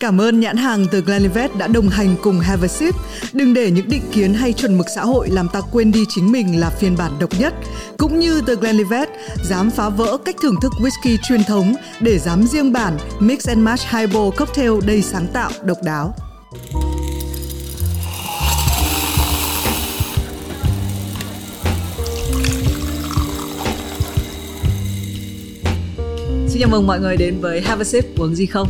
Cảm ơn nhãn hàng từ Glenlivet đã đồng hành cùng Have a Sip. Đừng để những định kiến hay chuẩn mực xã hội làm ta quên đi chính mình là phiên bản độc nhất. Cũng như từ Glenlivet, dám phá vỡ cách thưởng thức whisky truyền thống để dám riêng bản Mix and Match Highball Cocktail đầy sáng tạo, độc đáo. Xin chào mừng mọi người đến với Have a Sip uống gì không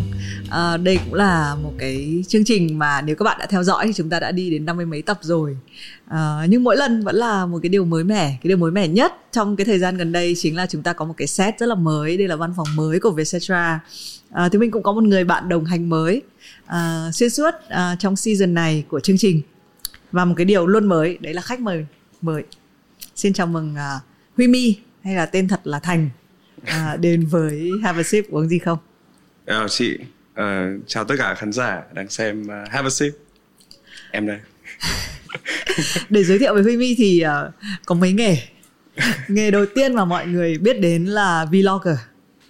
à, Đây cũng là một cái chương trình mà nếu các bạn đã theo dõi thì chúng ta đã đi đến năm mươi mấy tập rồi. À, Nhưng mỗi lần vẫn là một cái điều mới mẻ. Cái điều mới mẻ nhất trong cái thời gian gần đây chính là chúng ta có một cái set rất là mới. Đây là văn phòng mới của Vietcetera. À, Thì mình cũng có một người bạn đồng hành mới à, Xuyên suốt à, trong season này của chương trình. Và một cái điều luôn mới đấy là khách mời mời. Xin chào mừng uh, Huy My hay là tên thật là Thành. À, đến với Have a Sip uống gì không? Chào chị, uh, chào tất cả khán giả đang xem uh, Have a Sip. Em đây. Để giới thiệu về Huy My thì uh, có mấy nghề. nghề đầu tiên mà mọi người biết đến là vlogger.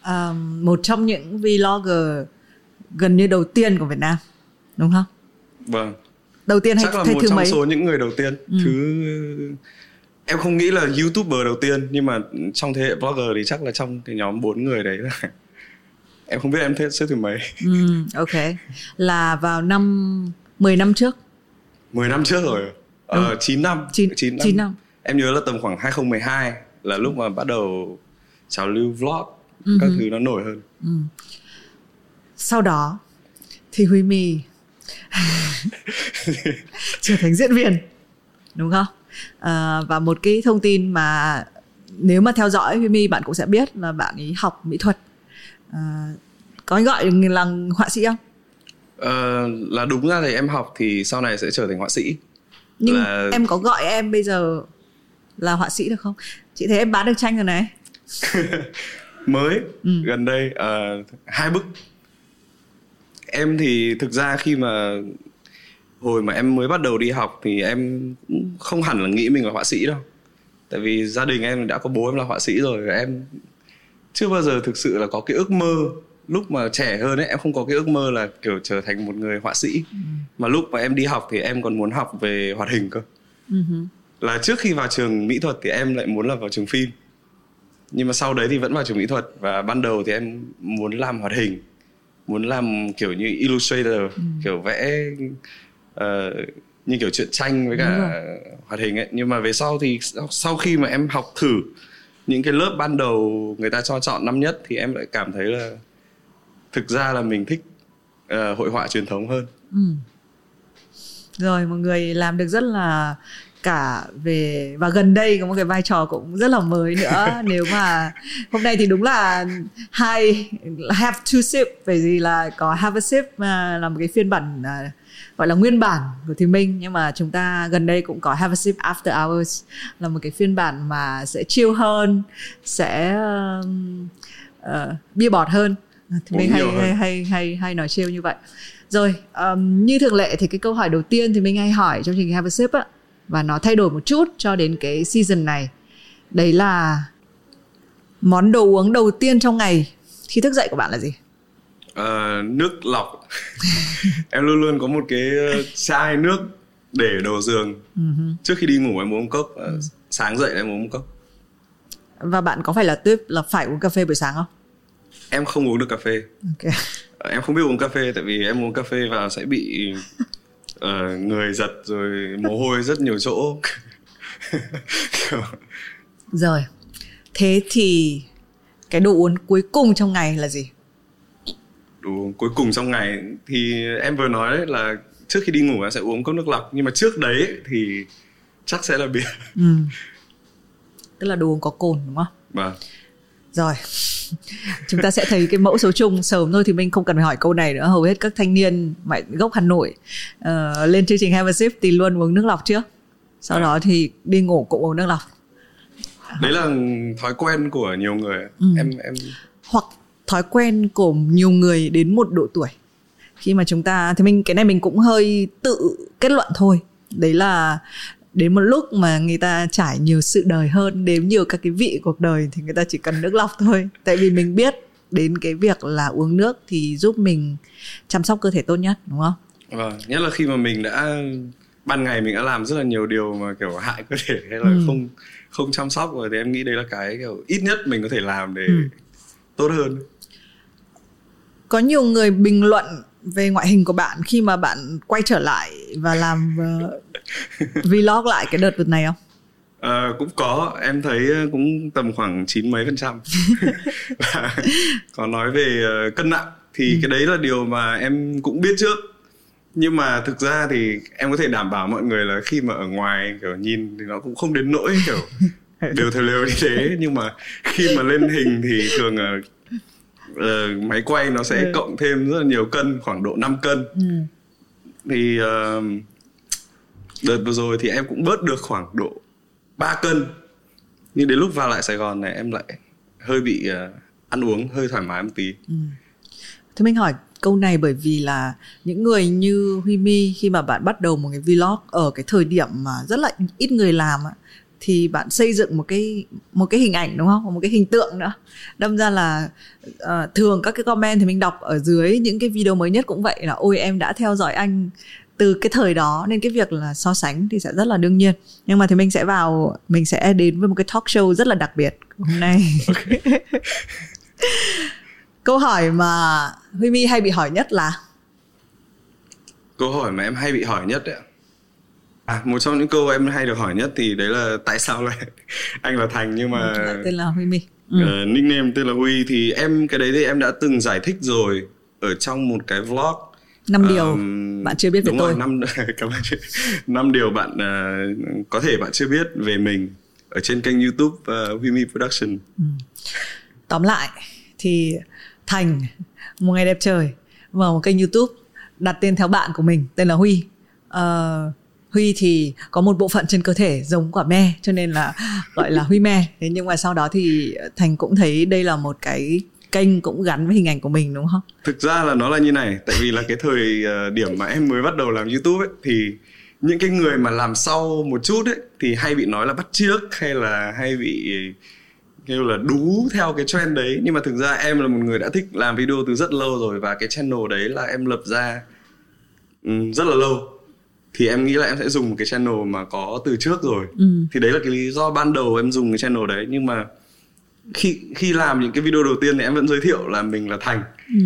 Uh, một trong những vlogger gần như đầu tiên của Việt Nam, đúng không? Vâng. Đầu tiên Chắc hay là hay một thứ trong mấy? số những người đầu tiên. Ừ. Thứ em không nghĩ là youtuber đầu tiên nhưng mà trong thế hệ vlogger thì chắc là trong cái nhóm bốn người đấy là em không biết em thế xếp thứ mấy Ừ, ok. Là vào năm 10 năm trước. 10 năm trước rồi ờ, 9 năm Chín- 9 chín năm. em nhớ là tầm khoảng 2012 là lúc mà bắt đầu trào lưu vlog Ừ các thứ nó nổi hơn Sau đó thì Huy My trở thành diễn viên đúng không? À, và một cái thông tin mà nếu mà theo dõi Huy My bạn cũng sẽ biết là bạn ấy học mỹ thuật. À, có gọi là họa sĩ không? Ờ, là đúng ra thì em học thì sau này sẽ trở thành họa sĩ Nhưng Là- em có gọi em bây giờ là họa sĩ được không? Chị thấy em bán được tranh rồi này. mới Ừ. gần đây ờ, hai bức em thì thực ra khi mà hồi mà em mới bắt đầu đi học thì em cũng không hẳn là nghĩ mình là họa sĩ đâu tại vì gia đình em đã có bố em là họa sĩ rồi và em chưa bao giờ thực sự là có cái ước mơ. Lúc mà trẻ hơn ấy em không có cái ước mơ là kiểu trở thành một người họa sĩ. Mà lúc mà em đi học thì em còn muốn học về hoạt hình cơ. Ừ là trước khi vào trường mỹ thuật thì em lại muốn là vào trường phim. Nhưng mà sau đấy thì vẫn vào trường mỹ thuật. Và ban đầu thì em muốn làm hoạt hình. Muốn làm kiểu như illustrator kiểu vẽ ờ, như kiểu truyện tranh với cả hoạt hình ấy. Nhưng mà về sau thì sau khi mà em học thử những cái lớp ban đầu người ta cho chọn năm nhất thì em lại cảm thấy là thực ra là mình thích ờ, hội họa truyền thống hơn Ừ. Rồi một người làm được rất là cả về và gần đây có một cái vai trò cũng rất là mới nữa nếu mà hôm nay thì đúng là hai have two sip bởi vì là có have a sip mà là một cái phiên bản à, gọi là nguyên bản của Thùy Minh nhưng mà chúng ta gần đây cũng có have a sip after hours là một cái phiên bản mà sẽ chill hơn sẽ uh, bia bọt hơn. Minh Uống hay, hơn. hay hay hay hay nói chill như vậy. Rồi um, như thường lệ thì cái câu hỏi đầu tiên thì mình hay hỏi trong chương trình Have a Sip á và nó thay đổi một chút cho đến cái season này. Đấy là món đồ uống đầu tiên trong ngày. Khi thức dậy của bạn là gì Ờ, nước lọc. Em luôn luôn có một cái ờ, chai nước để đầu giường. Trước khi đi ngủ em uống cốc ờ, sáng dậy em uống một cốc. Và bạn có phải là tuyếp là phải uống cà phê buổi sáng không? Em không uống được cà phê. Ok. Ờ, em không biết uống cà phê tại vì em uống cà phê vào sẽ bị ờ, người giật rồi mồ hôi rất nhiều chỗ. Rồi. Thế thì cái đồ uống cuối cùng trong ngày là gì đủ cuối cùng trong ngày thì em vừa nói đấy là trước khi đi ngủ em sẽ uống cốc nước lọc. Nhưng mà trước đấy thì chắc sẽ là bia. Ừ. tức là đồ uống có cồn đúng không? Vâng. Rồi. Chúng ta sẽ thấy cái mẫu số chung. Sớm thôi Thì mình không cần phải hỏi câu này nữa. Hầu hết các thanh niên mại gốc Hà Nội ờ, Lên chương trình Have a Sip Thì luôn uống nước lọc trước. Sau đó thì đi ngủ cũng uống nước lọc. Đấy là thói quen của nhiều người. Ừ. em em Hoặc thói quen của nhiều người đến một độ tuổi. Khi mà chúng ta Thì mình cái này mình cũng hơi tự kết luận thôi. Đấy là đến một lúc mà người ta trải nhiều sự đời hơn đếm nhiều các cái vị cuộc đời thì người ta chỉ cần nước lọc thôi. Tại vì mình biết đến cái việc là uống nước thì giúp mình chăm sóc cơ thể tốt nhất đúng không? Vâng nhất là khi mà mình đã ban ngày mình đã làm rất là nhiều điều mà kiểu hại cơ thể hay là ừ. không không chăm sóc rồi thì em nghĩ đấy là cái kiểu ít nhất mình có thể làm để ừ. tốt hơn có nhiều người bình luận về ngoại hình của bạn khi mà bạn quay trở lại và làm uh, vlog lại cái đợt này không? À, cũng có. Em thấy cũng tầm khoảng chín mấy phần trăm. Có nói về cân nặng. Thì ừ. cái đấy là điều mà em cũng biết trước. Nhưng mà thực ra thì em có thể đảm bảo mọi người là khi mà ở ngoài kiểu nhìn thì nó cũng không đến nỗi kiểu đều theo lều như thế. Nhưng mà khi mà lên hình thì thường là uh, máy quay nó sẽ ừ. cộng thêm rất là nhiều cân khoảng độ 5 cân ừ. thì uh, đợt vừa rồi thì em cũng bớt được khoảng độ 3 cân nhưng đến lúc vào lại Sài Gòn này em lại hơi bị uh, ăn uống hơi thoải mái một tí ừ. Thế mình hỏi câu này bởi vì là những người như Huy Mi khi mà bạn bắt đầu một cái vlog ở cái thời điểm mà rất là ít người làm thì bạn xây dựng một cái một cái hình ảnh đúng không? Một cái hình tượng nữa. Đâm ra là uh, thường các cái comment thì mình đọc ở dưới những cái video mới nhất cũng vậy là ôi em đã theo dõi anh từ cái thời đó nên cái việc là so sánh thì sẽ rất là đương nhiên. Nhưng mà thì mình sẽ vào mình sẽ đến với một cái talk show rất là đặc biệt hôm nay. Câu hỏi mà Huy Mi hay bị hỏi nhất là? Câu hỏi mà em hay bị hỏi nhất đấy À, một trong những câu em hay được hỏi nhất thì đấy là tại sao lại anh là Thành nhưng mà ừ, tên là Huy Mi. Ừ. Uh, nickname tên là Huy thì em cái đấy thì em đã từng giải thích rồi ở trong một cái vlog năm điều uh, bạn chưa biết về tôi. năm cảm ơn năm điều bạn uh, có thể bạn chưa biết về mình ở trên kênh YouTube uh, Huy Mi Production. Ừ. Tóm lại thì Thành một ngày đẹp trời mở một kênh YouTube đặt tên theo bạn của mình tên là Huy. Uh, Huy thì có một bộ phận trên cơ thể giống quả me cho nên là gọi là Huy me. Thế nhưng mà sau đó thì Thành cũng thấy đây là một cái kênh cũng gắn với hình ảnh của mình đúng không? Thực ra là nó là như này, tại vì là cái thời ờ, điểm mà em mới bắt đầu làm YouTube ấy thì những cái người mà làm sau một chút ấy thì hay bị nói là bắt chước hay là hay bị kêu là đú theo cái trend đấy nhưng mà thực ra em là một người đã thích làm video từ rất lâu rồi và cái channel đấy là em lập ra um, rất là lâu thì em nghĩ là em sẽ dùng một cái channel mà có từ trước rồi ừ. thì đấy là cái lý do ban đầu em dùng cái channel đấy nhưng mà khi khi làm những cái video đầu tiên thì em vẫn giới thiệu là mình là thành ừ.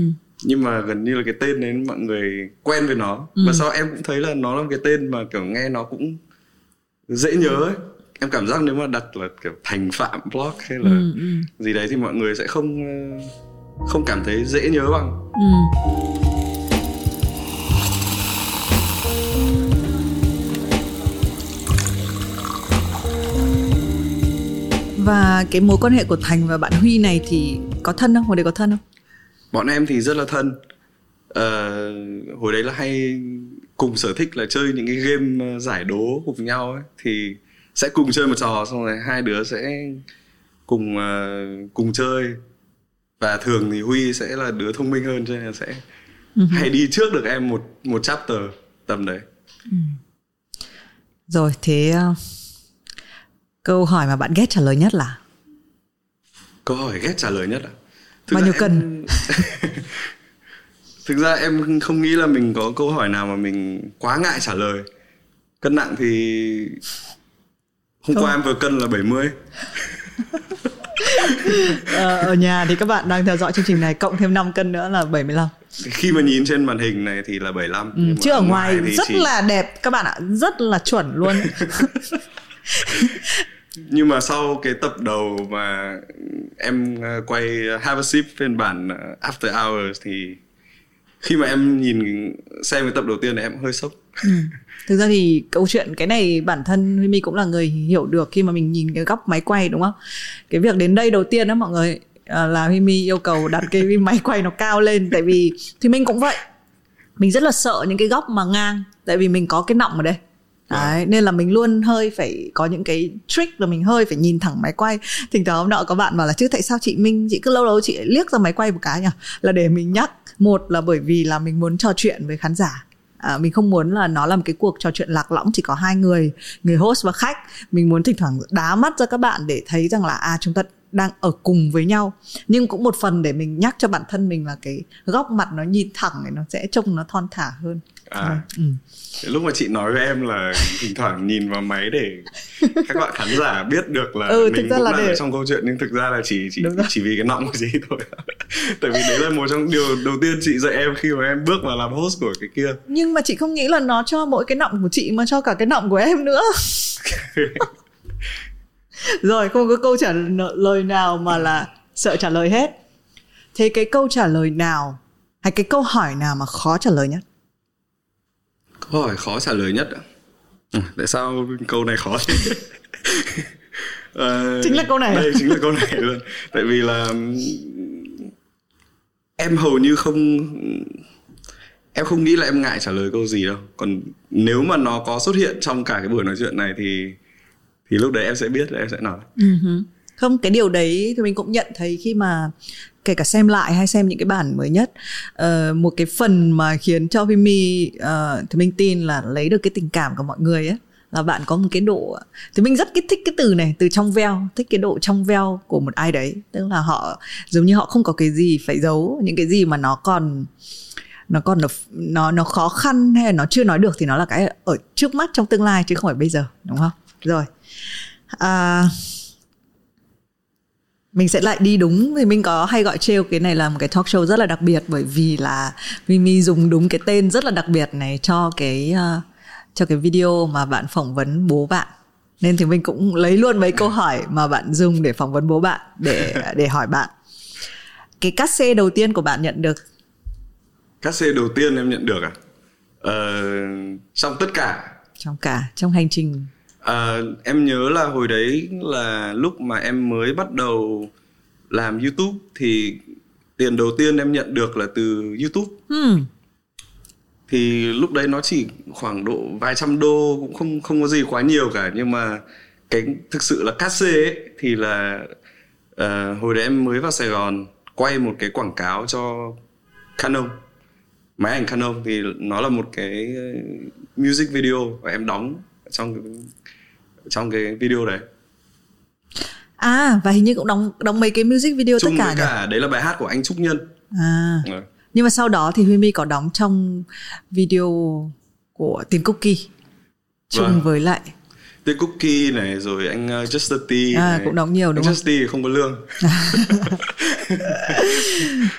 nhưng mà gần như là cái tên đấy mọi người quen với nó ừ. và sau em cũng thấy là nó là một cái tên mà kiểu nghe nó cũng dễ nhớ ấy em cảm giác nếu mà đặt là kiểu thành phạm blog hay là ừ, ừ. gì đấy thì mọi người sẽ không không cảm thấy dễ nhớ bằng ừ. Và cái mối quan hệ của thành và bạn huy này thì có thân không? Hồi đấy có thân không? Bọn em thì rất là thân. Uh, hồi đấy là hay cùng sở thích là chơi những cái game ờ, giải đố cùng nhau ấy. Thì sẽ cùng chơi một trò xong rồi hai đứa sẽ cùng uh, cùng chơi. Và thường thì huy sẽ là đứa thông minh hơn cho nên là sẽ uh-huh. hay đi trước được em một một chapter tầm đấy. Ừ. rồi thế câu hỏi mà bạn ghét trả lời nhất là? Câu hỏi ghét trả lời nhất à? Thực bao nhiêu cân? Em... thực ra em không nghĩ là mình có câu hỏi nào mà mình quá ngại trả lời. Cân nặng thì hôm không. qua em vừa cân là 70 ờ, ở nhà thì các bạn đang theo dõi chương trình này cộng thêm 5 cân nữa là 75 khi mà nhìn trên màn hình này thì là 75 ừ, chứ ở ngoài, ngoài rất chỉ... là đẹp các bạn ạ rất là chuẩn luôn nhưng mà sau cái tập đầu mà em ờ, quay Have a Sip phiên bản ờ, After Hours thì khi mà em nhìn xem cái tập đầu tiên này em hơi sốc. Ừ. thực ra thì câu chuyện cái này bản thân Huy Mi cũng là người hiểu được khi mà mình nhìn cái góc máy quay, đúng không? Cái việc đến đây đầu tiên đó mọi người ờ, là Huy Mi yêu cầu đặt cái máy quay nó cao lên, tại vì thì mình cũng vậy. Mình rất là sợ những cái góc mà ngang, tại vì mình có cái nọng ở đây. Đấy, nên là mình luôn hơi phải có những cái trick là mình hơi phải nhìn thẳng máy quay. Thỉnh thoảng hôm nọ có bạn bảo là chứ tại sao chị minh chị cứ lâu lâu chị liếc ra máy quay một cái nhỉ? Là để mình nhắc. Một là bởi vì là mình muốn trò chuyện với khán giả. À, mình không muốn là nó là một cái cuộc trò chuyện lạc lõng chỉ có hai người người host và khách. Mình muốn thỉnh thoảng đá mắt ra các bạn để thấy rằng là à chúng ta đang ở cùng với nhau. Nhưng cũng một phần để mình nhắc cho bản thân mình là cái góc mặt nó nhìn thẳng thì nó sẽ trông nó thon thả hơn à. ừ. lúc mà chị nói với em là thỉnh thoảng nhìn vào máy để các bạn khán giả biết được là ừ, mình cũng là đang để... ở trong câu chuyện nhưng thực ra là chỉ chỉ chỉ vì cái nọng của chị thôi. Tại vì đấy là một trong điều đầu tiên chị dạy em khi mà em bước vào làm host của cái kia. Nhưng mà chị không nghĩ là nó cho mỗi cái nọng của chị mà cho cả cái nọng của em nữa. Rồi không có câu trả lời nào mà là sợ trả lời hết. Thế cái câu trả lời nào hay cái câu hỏi nào mà khó trả lời nhất câu hỏi khó trả lời nhất ạ. Ừ, tại sao câu này khó? Thế uh, chính là câu này. đây chính là câu này luôn. Tại vì là em hầu như không em không nghĩ là em ngại trả lời câu gì đâu. Còn nếu mà nó có xuất hiện trong cả cái buổi nói chuyện này thì thì lúc đấy em sẽ biết là em sẽ nói. Uh-huh. không cái điều đấy thì mình cũng nhận thấy khi mà kể cả xem lại hay xem những cái bản mới nhất. Uh, một cái phần mà khiến cho Vimy uh, thì mình tin là lấy được cái tình cảm của mọi người ấy là bạn có một cái độ thì mình rất thích cái từ này từ trong veo thích cái độ trong veo của một ai đấy. Tức là họ giống như họ không có cái gì phải giấu những cái gì mà nó còn nó còn nó nó khó khăn hay là nó chưa nói được thì nó là cái ở trước mắt trong tương lai chứ không phải bây giờ đúng không? Rồi à, mình sẽ lại đi đúng thì mình có hay gọi trêu cái này là một cái talk show rất là đặc biệt bởi vì là Mimi dùng đúng cái tên rất là đặc biệt này cho cái uh, cho cái video mà bạn phỏng vấn bố bạn. Nên thì mình cũng lấy luôn mấy câu hỏi mà bạn dùng để phỏng vấn bố bạn để để hỏi bạn. Cái cắt xe đầu tiên của bạn nhận được? Cắt xe đầu tiên em nhận được à? Ờ, trong tất cả. Trong cả trong hành trình À, em nhớ là hồi đấy là lúc mà em mới bắt đầu làm YouTube thì tiền đầu tiên em nhận được là từ YouTube. Hmm. Thì lúc đấy nó chỉ khoảng độ vài trăm đô cũng không không có gì quá nhiều cả nhưng mà cái thực sự là cát xê ấy thì là uh, hồi đấy em mới vào Sài Gòn quay một cái quảng cáo cho Canon máy ảnh Canon thì nó là một cái music video và em đóng trong trong cái video đấy à và hình như cũng đóng đóng mấy cái music video Chung tất cả, cả đấy là bài hát của anh Trúc Nhân à ừ. nhưng mà sau đó thì Huy My có đóng trong video của Tiền Cookie chung vâng. với lại Tiền Cookie này rồi anh uh, Just T à, này. cũng đóng nhiều đúng anh không? Just T không có lương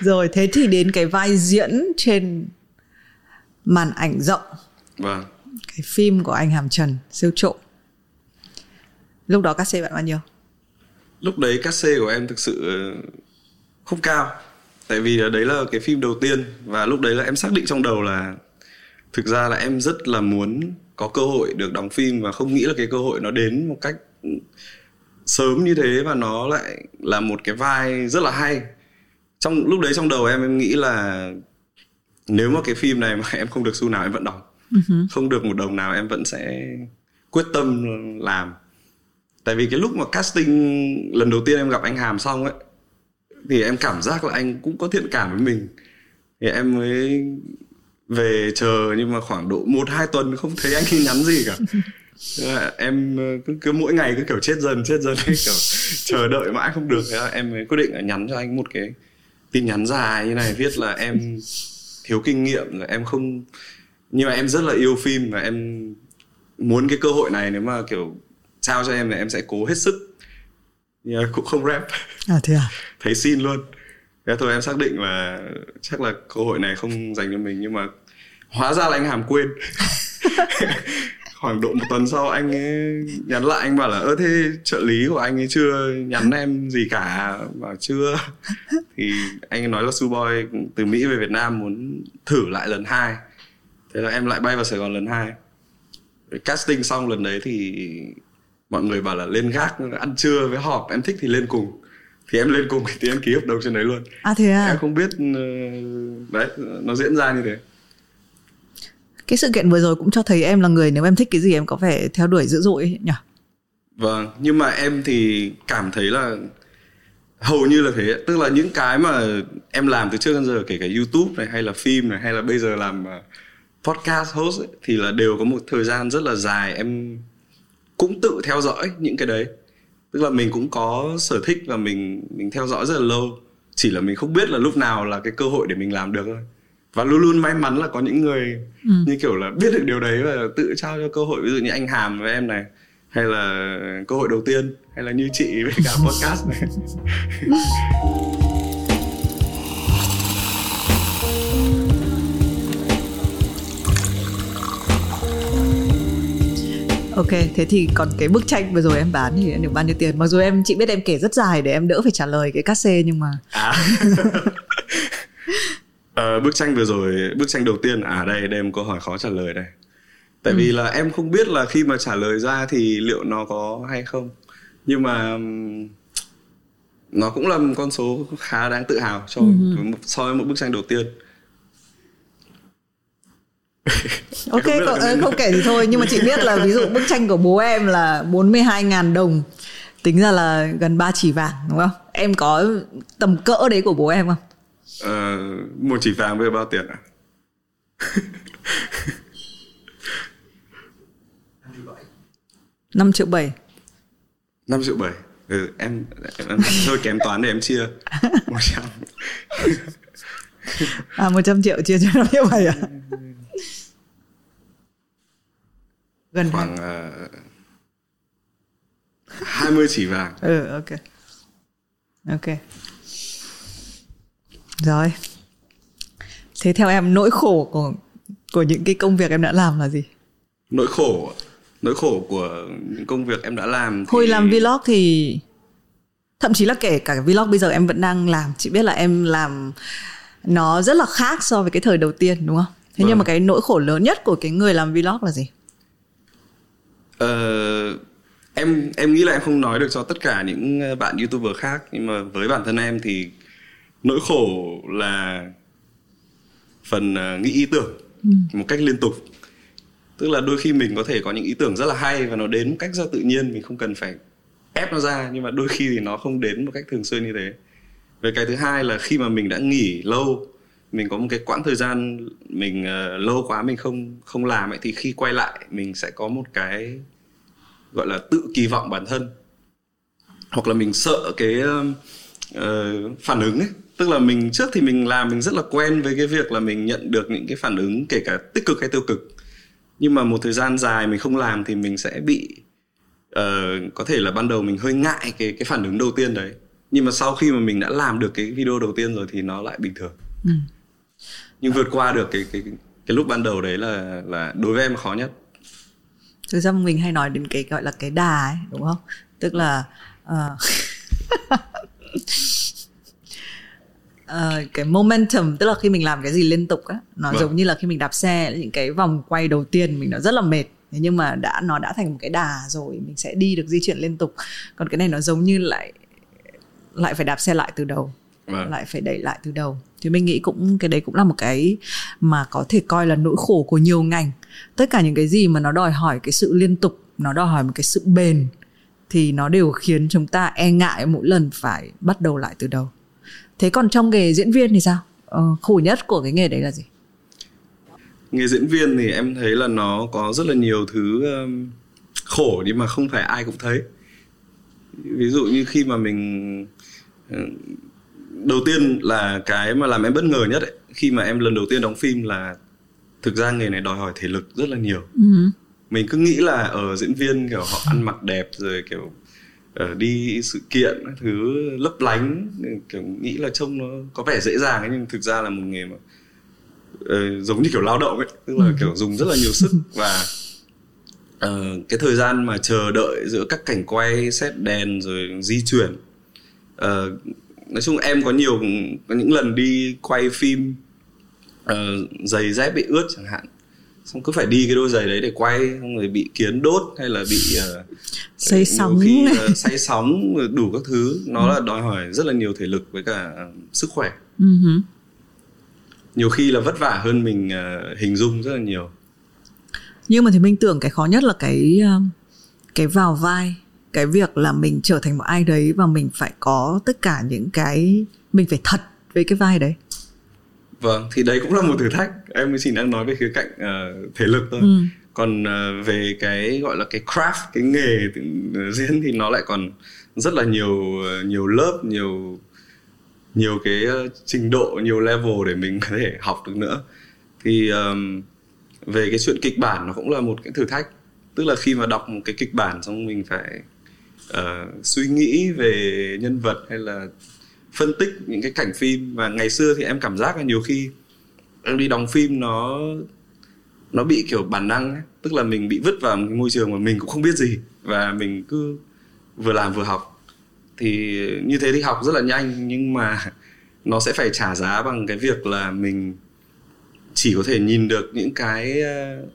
rồi thế thì đến cái vai diễn trên màn ảnh rộng vâng cái phim của anh Hàm Trần, siêu trộm. Lúc đó cát xê bạn bao nhiêu? Lúc đấy cát xê của em thực sự ờ, không cao. Tại vì đấy là cái phim đầu tiên và lúc đấy là em xác định trong đầu là thực ra là em rất là muốn có cơ hội được đóng phim và không nghĩ là cái cơ hội nó đến một cách ừ, sớm như thế và nó lại là một cái vai rất là hay. Trong, lúc đấy trong đầu em em nghĩ là nếu mà cái phim này mà em không được xu nào, em vẫn đóng uh-huh. không được một đồng nào em vẫn sẽ quyết tâm làm. Tại vì cái lúc mà casting lần đầu tiên em gặp anh hàm xong ấy thì em cảm giác là anh cũng có thiện cảm với mình. Thì em mới về chờ nhưng mà khoảng độ một hai tuần không thấy anh ấy nhắn gì cả. Em ờ, cứ, cứ mỗi ngày cứ kiểu chết dần chết dần kiểu chờ đợi mãi không được. Thế là em mới quyết định là nhắn cho anh một cái tin nhắn dài như này viết là em thiếu kinh nghiệm là em không nhưng mà em rất là yêu phim và em muốn cái cơ hội này nếu mà kiểu trao cho em là em sẽ cố hết sức. Nhưng cũng không rap à thế à? Thấy xin luôn. Thế thôi em xác định là chắc là cơ hội này không dành cho mình nhưng mà hóa ra là anh hàm quên khoảng độ một tuần sau anh ấy nhắn lại anh bảo là ơ thế trợ lý của anh ấy chưa nhắn em gì cả bảo chưa? Thì anh ấy nói là su boy từ mỹ về việt nam muốn thử lại lần hai thế là em lại bay vào sài gòn lần hai. Casting xong lần đấy thì mọi người bảo là lên gác ăn trưa với họp em thích thì lên cùng. Thì em lên cùng thì em ký hợp đồng trên đấy luôn. À thế à? Em không biết ờ, đấy nó diễn ra như thế. Cái sự kiện vừa rồi cũng cho thấy em là người nếu em thích cái gì em có vẻ theo đuổi dữ dội ấy, nhỉ? Vâng nhưng mà em thì cảm thấy là hầu như là thế. Tức là những cái mà em làm từ trước đến giờ kể cả youtube này hay là phim này hay là bây giờ làm podcast host ấy, thì là đều có một thời gian rất là dài. Em cũng tự theo dõi những cái đấy. Tức là mình cũng có sở thích và mình mình theo dõi rất là lâu. Chỉ là mình không biết là lúc nào là cái cơ hội để mình làm được thôi. Và luôn luôn may mắn là có những người ừ. như kiểu là biết được điều đấy và tự trao cho cơ hội. Ví dụ như anh Hàm với em này hay là cơ hội đầu tiên hay là như chị với cả podcast này Ok, thế thì còn cái bức tranh vừa rồi em bán thì em được bao nhiêu tiền? Mặc dù em chị biết em kể rất dài để em đỡ phải trả lời cái cát xê nhưng mà à. à, bức tranh vừa rồi, bức tranh đầu tiên à đây đây một câu hỏi khó trả lời đây. Tại ừ. vì là em không biết là khi mà trả lời ra thì liệu nó có hay không. Nhưng mà nó cũng là một con số khá đáng tự hào cho ừ. so với một bức tranh đầu tiên ok cậu, ờ, không kể thì thôi nhưng mà chị biết là ví dụ bức tranh của bố em là 42.000 đồng tính ra là gần 3 chỉ vàng đúng không? Em có tầm cỡ đấy của bố em không? Ờ, một chỉ vàng bây giờ bao tiền ạ? À? năm triệu bảy. Năm triệu bảy. Ừ, em, em hơi kém toán để em chia. Một trăm. À một trăm triệu chia cho năm triệu bảy à gần khoảng uh, 20 chỉ vàng. Ừ ok. Ok. Rồi. Thế theo em nỗi khổ của của những cái công việc em đã làm là gì? Nỗi khổ nỗi khổ của những công việc em đã làm thì... hồi làm vlog thì thậm chí là kể cả vlog bây giờ em vẫn đang làm. Chị biết là em làm nó rất là khác so với cái thời đầu tiên đúng không? Thế vâng. nhưng mà cái nỗi khổ lớn nhất của cái người làm vlog là gì uh, em em nghĩ là em không nói được cho tất cả những ờ, bạn youtuber khác nhưng mà với bản thân em thì nỗi khổ là phần uh, nghĩ ý tưởng ừ. một cách liên tục tức là đôi khi mình có thể có những ý tưởng rất là hay và nó đến một cách rất tự nhiên mình không cần phải ép nó ra nhưng mà đôi khi thì nó không đến một cách thường xuyên như thế về cái thứ hai là khi mà mình đã nghỉ lâu mình có một cái quãng thời gian mình uh, lâu quá mình không không làm ấy thì khi quay lại mình sẽ có một cái gọi là tự kỳ vọng bản thân. Hoặc là mình sợ cái uh, phản ứng ấy. Tức là mình trước thì mình làm mình rất là quen với cái việc là mình nhận được những cái phản ứng kể cả tích cực hay tiêu cực. Nhưng mà một thời gian dài mình không làm thì mình sẽ bị uh, có thể là ban đầu mình hơi ngại cái cái phản ứng đầu tiên đấy. Nhưng mà sau khi mà mình đã làm được cái video đầu tiên rồi thì nó lại bình thường. Ừ. nhưng vượt qua được cái cái cái lúc ban đầu đấy là là đối với em khó nhất thực ra mình hay nói đến cái gọi là cái đà ấy đúng không? Tức là uh, uh, cái momentum tức là khi mình làm cái gì liên tục á nó vâng. giống như là khi mình đạp xe những cái vòng quay đầu tiên mình nó rất là mệt. Thế nhưng mà đã nó đã thành một cái đà rồi mình sẽ đi được di chuyển liên tục. Còn cái này nó giống như lại lại phải đạp xe lại từ đầu vâng. lại phải đẩy lại từ đầu. Thì mình nghĩ cũng cái đấy cũng là một cái mà có thể coi là nỗi khổ của nhiều ngành tất cả những cái gì mà nó đòi hỏi cái sự liên tục nó đòi hỏi một cái sự bền thì nó đều khiến chúng ta e ngại mỗi lần phải bắt đầu lại từ đầu. Thế còn trong nghề diễn viên thì sao? Ờ, khổ nhất của cái nghề đấy là gì? Nghề diễn viên thì em thấy là nó có rất là nhiều thứ um, khổ nhưng mà không phải ai cũng thấy. Ví dụ như khi mà mình uh, đầu tiên là cái mà làm em bất ngờ nhất ấy, khi mà em lần đầu tiên đóng phim là thực ra nghề này đòi hỏi thể lực rất là nhiều ừ. mình cứ nghĩ là ở diễn viên kiểu họ ăn mặc đẹp rồi kiểu uh, đi sự kiện thứ lấp lánh kiểu nghĩ là trông nó có vẻ dễ dàng ấy nhưng thực ra là một nghề mà uh, giống như kiểu lao động ấy tức là ừ. kiểu dùng rất là nhiều sức và uh, cái thời gian mà chờ đợi giữa các cảnh quay xét đèn rồi di chuyển uh, nói chung em có nhiều có những lần đi quay phim uh, giày dép bị ướt chẳng hạn. Xong cứ phải đi cái đôi giày đấy để quay xong rồi bị kiến đốt hay là bị uh, say sóng. khi uh, say sóng đủ các thứ. Nó là đòi hỏi rất là nhiều thể lực với cả sức khỏe. Uh-huh. nhiều khi là vất vả hơn mình uh, hình dung rất là nhiều. Nhưng mà thì mình tưởng cái khó nhất là cái cái vào vai cái việc là mình trở thành một ai đấy và mình phải có tất cả những cái mình phải thật với cái vai đấy vâng thì đấy cũng là một thử thách. Em mới chỉ đang nói về khía cạnh uh, thể lực thôi. Ừ. còn uh, về cái gọi là cái craft cái nghề diễn thì nó lại còn rất là nhiều nhiều lớp nhiều nhiều cái trình độ nhiều level để mình có thể học được nữa. Thì um, về cái chuyện kịch bản nó cũng là một cái thử thách. Tức là khi mà đọc một cái kịch bản xong mình phải uh, suy nghĩ về nhân vật hay là phân tích những cái cảnh phim. Và ngày xưa thì em cảm giác là nhiều khi em đi đóng phim nó nó bị kiểu bản năng ấy. tức là mình bị vứt vào một môi trường mà mình cũng không biết gì. Và mình cứ vừa làm vừa học. Thì như thế thì học rất là nhanh. Nhưng mà nó sẽ phải trả giá bằng cái việc là mình chỉ có thể nhìn được những cái ờ,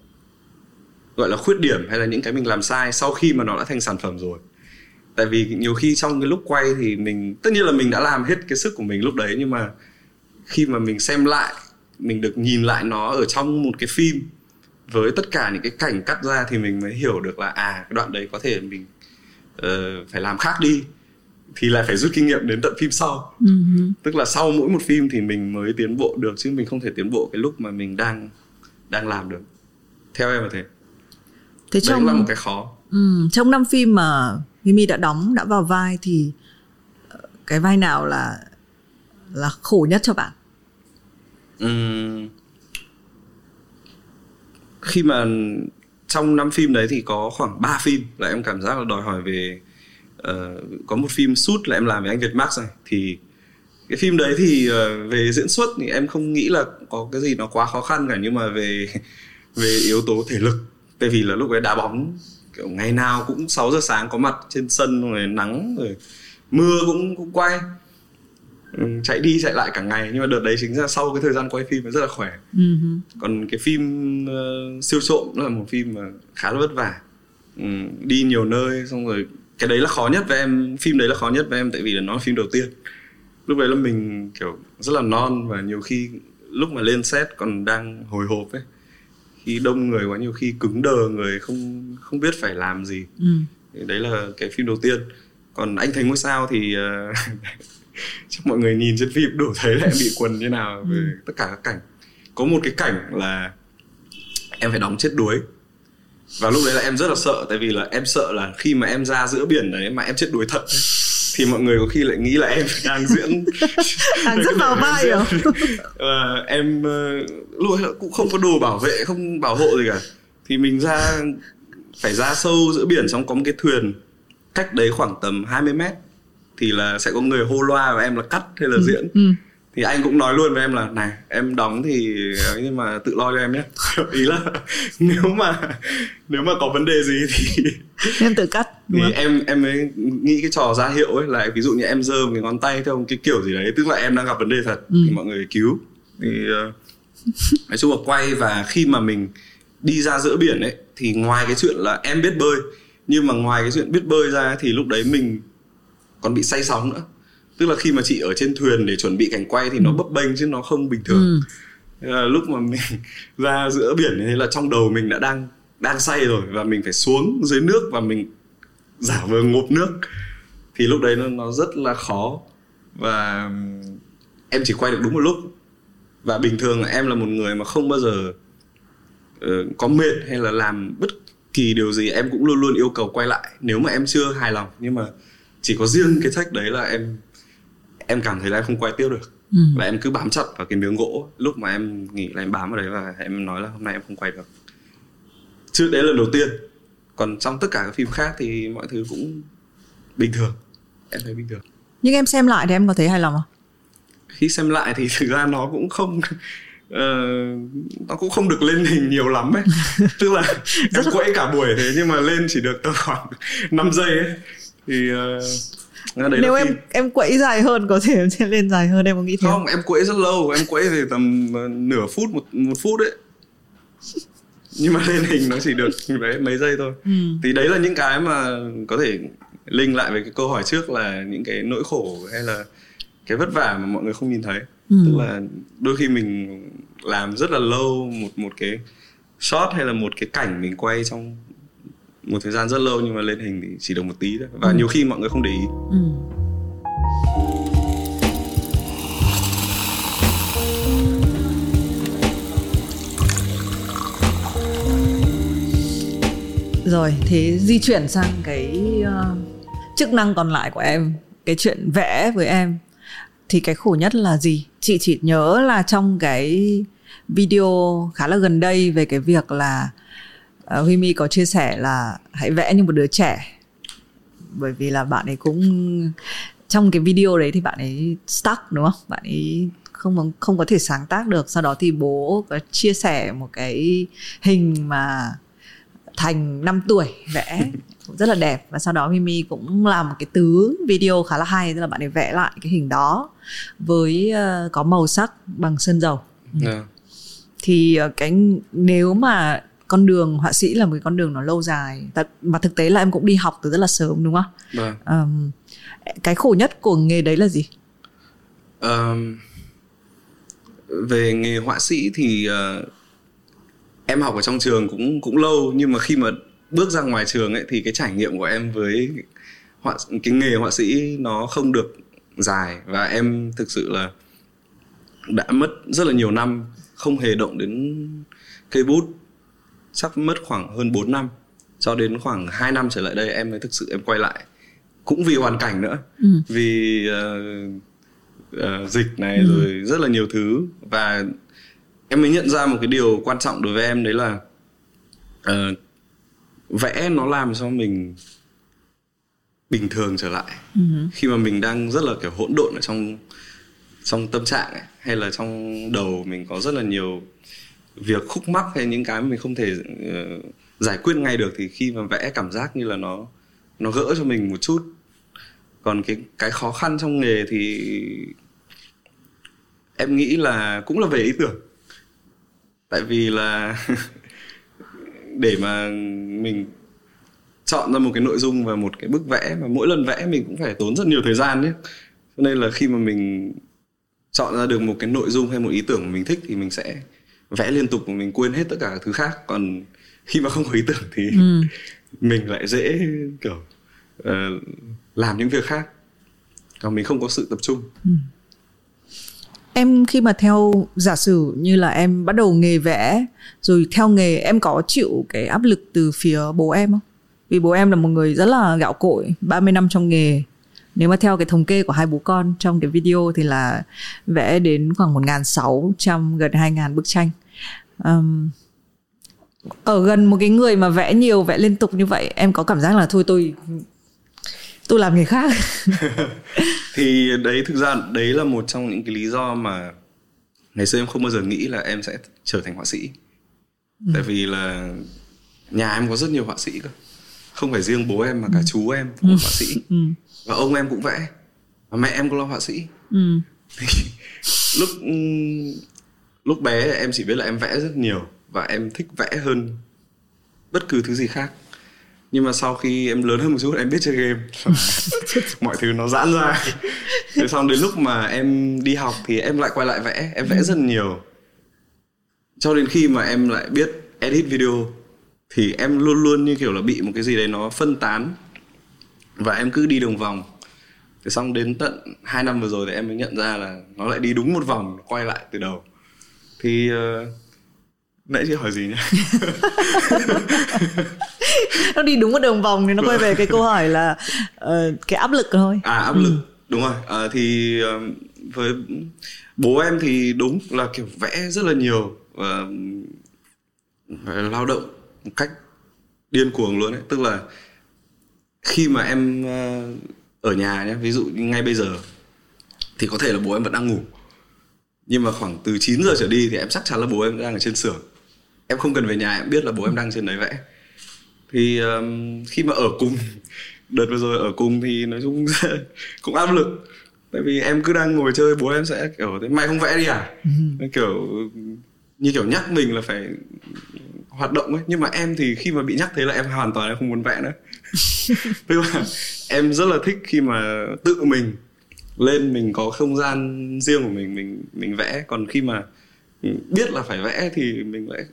gọi là khuyết điểm hay là những cái mình làm sai sau khi mà nó đã thành sản phẩm rồi tại vì nhiều khi trong cái lúc quay thì mình tất nhiên là mình đã làm hết cái sức của mình lúc đấy nhưng mà khi mà mình xem lại mình được nhìn lại nó ở trong một cái phim với tất cả những cái cảnh cắt ra thì mình mới hiểu được là à cái đoạn đấy có thể mình uh, phải làm khác đi thì lại phải rút kinh nghiệm đến tận phim sau. Uh-huh. tức là sau mỗi một phim thì mình mới tiến bộ được chứ mình không thể tiến bộ cái lúc mà mình đang đang làm được. Theo em là thế. Thế trong đấy là một cái khó. Ừ, trong năm phim mà Mimi đã đóng đã vào vai thì ờ, cái vai nào là là khổ nhất cho bạn? Uhm, khi mà trong năm phim đấy thì có khoảng 3 phim là em cảm giác là đòi hỏi về uh, có một phim sút là em làm với anh Việt Max này. Thì cái phim đấy thì uh, về diễn xuất thì em không nghĩ là có cái gì nó quá khó khăn cả nhưng mà về về yếu tố thể lực. Tại vì là lúc ấy đá bóng kiểu ngày nào cũng 6 giờ sáng có mặt trên sân rồi nắng rồi mưa cũng cũng quay. Ừ, chạy đi chạy lại cả ngày nhưng mà đợt đấy chính ra sau cái thời gian quay phim nó rất là khỏe. Uh-huh. còn cái phim uh, siêu trộm là một phim mà khá là vất vả. Um, đi nhiều nơi xong rồi cái đấy là khó nhất với em phim đấy là khó nhất với em tại vì là nó là phim đầu tiên. Lúc đấy là mình kiểu rất là non và nhiều khi lúc mà lên set còn đang hồi hộp ấy khi đông người quá nhiều khi cứng đờ người không không biết phải làm gì. Ừ. đấy là cái phim đầu tiên. Còn anh thấy ngôi sao thì uh, chắc mọi người nhìn trên phim đủ thấy là em bị quần như nào về ừ. tất cả các cảnh. Có một cái cảnh là em phải đóng chết đuối. Và lúc đấy là em rất là sợ tại vì là em sợ là khi mà em ra giữa biển đấy mà em chết đuối thật. ấy, thì mọi người có khi lại nghĩ là em đang diễn đang rất vào vai à, em uh, lúc ấy cũng không có đồ bảo vệ không bảo hộ gì cả. Thì mình ra phải ra sâu giữa biển xong có một cái thuyền cách đấy khoảng tầm 20 mét. Thì là sẽ có người hô loa và em là cắt hay là ừ, diễn. ừ thì anh cũng nói luôn với em là này em đóng thì nhưng mà tự lo cho em nhé ý là nếu mà nếu mà có vấn đề gì thì em tự cắt thì không? em em mới nghĩ cái trò ra hiệu ấy là ví dụ như em giơ cái ngón tay theo cái kiểu gì đấy tức là em đang gặp vấn đề thật ừ. thì mọi người cứu thì uh, nói chung là quay và khi mà mình đi ra giữa biển ấy thì ngoài cái chuyện là em biết bơi nhưng mà ngoài cái chuyện biết bơi ra thì lúc đấy mình còn bị say sóng nữa tức là khi mà chị ở trên thuyền để chuẩn bị cảnh quay thì nó ừ. bấp bênh chứ nó không bình thường ừ. à, lúc mà mình ra giữa biển thế là trong đầu mình đã đang đang say rồi và mình phải xuống dưới nước và mình giả vờ ngộp nước thì lúc đấy nó nó rất là khó và em chỉ quay được đúng một lúc và bình thường em là một người mà không bao giờ uh, có mệt hay là làm bất kỳ điều gì em cũng luôn luôn yêu cầu quay lại nếu mà em chưa hài lòng nhưng mà chỉ có riêng cái trách đấy là em em cảm thấy là em không quay tiếp được. Ừ. và em cứ bám chặt vào cái miếng gỗ. Lúc mà em nghĩ là em bám vào đấy và em nói là hôm nay em không quay được. Trước đấy là lần đầu tiên. Còn trong tất cả các phim khác thì mọi thứ cũng bình thường. Em thấy bình thường. Nhưng em xem lại thì em có thấy hài lòng không? Khi xem lại thì thực ra nó cũng không uh, nó cũng không được lên hình nhiều lắm ấy. Tức là em quẫy cả buổi thế nhưng mà lên chỉ được tầm khoảng 5 giây ấy. Thì uh, nếu em em quẫy dài hơn có thể em sẽ lên dài hơn em có nghĩ thế không em quẫy rất lâu em quẫy thì tầm ờ, nửa phút một một phút đấy nhưng mà lên hình nó chỉ được đấy mấy giây thôi. Ừ. thì đấy là những cái mà có thể link lại với cái câu hỏi trước là những cái nỗi khổ hay là cái vất vả mà mọi người không nhìn thấy. Ừ. tức là đôi khi mình làm rất là lâu một một cái shot hay là một cái cảnh mình quay trong một thời gian rất lâu nhưng mà lên hình thì chỉ được một tí thôi và ừ. nhiều khi mọi người không để ý ừ. rồi thế di chuyển sang cái uh, chức năng còn lại của em cái chuyện vẽ với em thì cái khổ nhất là gì chị chỉ nhớ là trong cái video khá là gần đây về cái việc là uh, Huy My có chia sẻ là hãy vẽ như một đứa trẻ. Bởi vì là bạn ấy cũng trong cái video đấy thì bạn ấy stuck đúng không? Bạn ấy không không có thể sáng tác được. Sau đó thì bố có chia sẻ một cái hình mà thành 5 tuổi vẽ. Rất là đẹp. Và sau đó Mimi cũng làm một cái tứ video khá là hay tức là bạn ấy vẽ lại cái hình đó với uh, có màu sắc bằng sơn dầu. Yeah. Dạ. thì uh, cái nếu mà con đường họa sĩ là một cái con đường nó lâu dài mà thực tế là em cũng đi học từ rất là sớm đúng không? Vâng. Um, cái khổ nhất của nghề đấy là gì? Um, về nghề họa sĩ thì uh, em học ở trong trường cũng cũng lâu nhưng mà khi mà bước ra ngoài trường ấy thì cái trải nghiệm của em với họa cái nghề họa sĩ nó không được dài và em thực sự là đã mất rất là nhiều năm không hề động đến cây bút chắc mất khoảng hơn 4 năm cho đến khoảng 2 năm trở lại đây em mới thực sự em quay lại cũng vì hoàn cảnh nữa ừ. vì uh, uh, dịch này ừ. rồi rất là nhiều thứ và em mới nhận ra một cái điều quan trọng đối với em đấy là uh, vẽ nó làm cho mình bình thường trở lại ừ. khi mà mình đang rất là kiểu hỗn độn ở trong trong tâm trạng ấy, hay là trong đầu mình có rất là nhiều việc khúc mắc hay những cái mà mình không thể uh, giải quyết ngay được thì khi mà vẽ cảm giác như là nó nó gỡ cho mình một chút. Còn cái cái khó khăn trong nghề thì em nghĩ là cũng là về ý tưởng. Tại vì là để mà mình chọn ra một cái nội dung và một cái bức vẽ mà mỗi lần vẽ mình cũng phải tốn rất nhiều thời gian nhé. Cho nên là khi mà mình chọn ra được một cái nội dung hay một ý tưởng mà mình thích thì mình sẽ vẽ liên tục mình quên hết tất cả thứ khác. Còn khi mà không có ý tưởng thì ừ. mình lại dễ kiểu uh, làm những việc khác. Còn mình không có sự tập trung. Ừ. em khi mà theo giả sử như là em bắt đầu nghề vẽ rồi theo nghề em có chịu cái áp lực từ phía bố em không? Vì bố em là một người rất là gạo cội 30 năm trong nghề nếu mà theo cái thống kê của hai bố con trong cái video thì là vẽ đến khoảng 1.600 gần 2.000 bức tranh um, ở gần một cái người mà vẽ nhiều vẽ liên tục như vậy em có cảm giác là thôi tôi tôi làm nghề khác thì đấy thực ra đấy là một trong những cái lý do mà ngày xưa em không bao giờ nghĩ là em sẽ trở thành họa sĩ ừ. tại vì là nhà em có rất nhiều họa sĩ cơ không phải riêng bố em mà cả ừ. chú em cũng là họa sĩ ừ. Và ông em cũng vẽ. Và mẹ em cũng là họa sĩ. Ừ. lúc lúc bé em chỉ biết là em vẽ rất nhiều và em thích vẽ hơn bất cứ thứ gì khác. Nhưng mà sau khi em lớn hơn một chút em biết chơi game. Mọi thứ nó giãn ra. Thế xong đến lúc mà em đi học thì em lại quay lại vẽ. Em vẽ rất nhiều. Cho đến khi mà em lại biết edit video thì em luôn luôn như kiểu là bị một cái gì đấy nó phân tán và em cứ đi đường vòng. Thế xong đến tận hai năm vừa rồi thì em mới nhận ra là nó lại đi đúng một vòng quay lại từ đầu. Thì uh, nãy chị hỏi gì nhỉ? Nó đi đúng một đường vòng thì nó quay về cái câu hỏi là uh, cái áp lực thôi. À áp lực. Ừ. đúng rồi. Uh, thì uh, với bố em thì đúng là kiểu vẽ rất là nhiều và uh, lao động một cách điên cuồng luôn ấy. Tức là khi mà em uh, ở nhà nhé ví dụ như ngay bây giờ thì có thể là bố em vẫn đang ngủ. Nhưng mà khoảng từ 9 giờ trở đi thì em chắc chắn là bố em đang ở trên xưởng. Em không cần về nhà em biết là bố em đang trên đấy vẽ. Thì um, khi mà ở cùng đợt vừa rồi ở cùng thì nói chung cũng áp lực. Tại vì em cứ đang ngồi chơi bố em sẽ kiểu thế mày không vẽ đi à? Ừ. kiểu như kiểu nhắc mình là phải hoạt động ấy. Nhưng mà em thì khi mà bị nhắc thế là em hoàn toàn không muốn vẽ nữa. Tức là em rất là thích khi mà tự mình lên mình có không gian riêng của mình mình mình vẽ. Còn khi mà biết là phải vẽ thì mình lại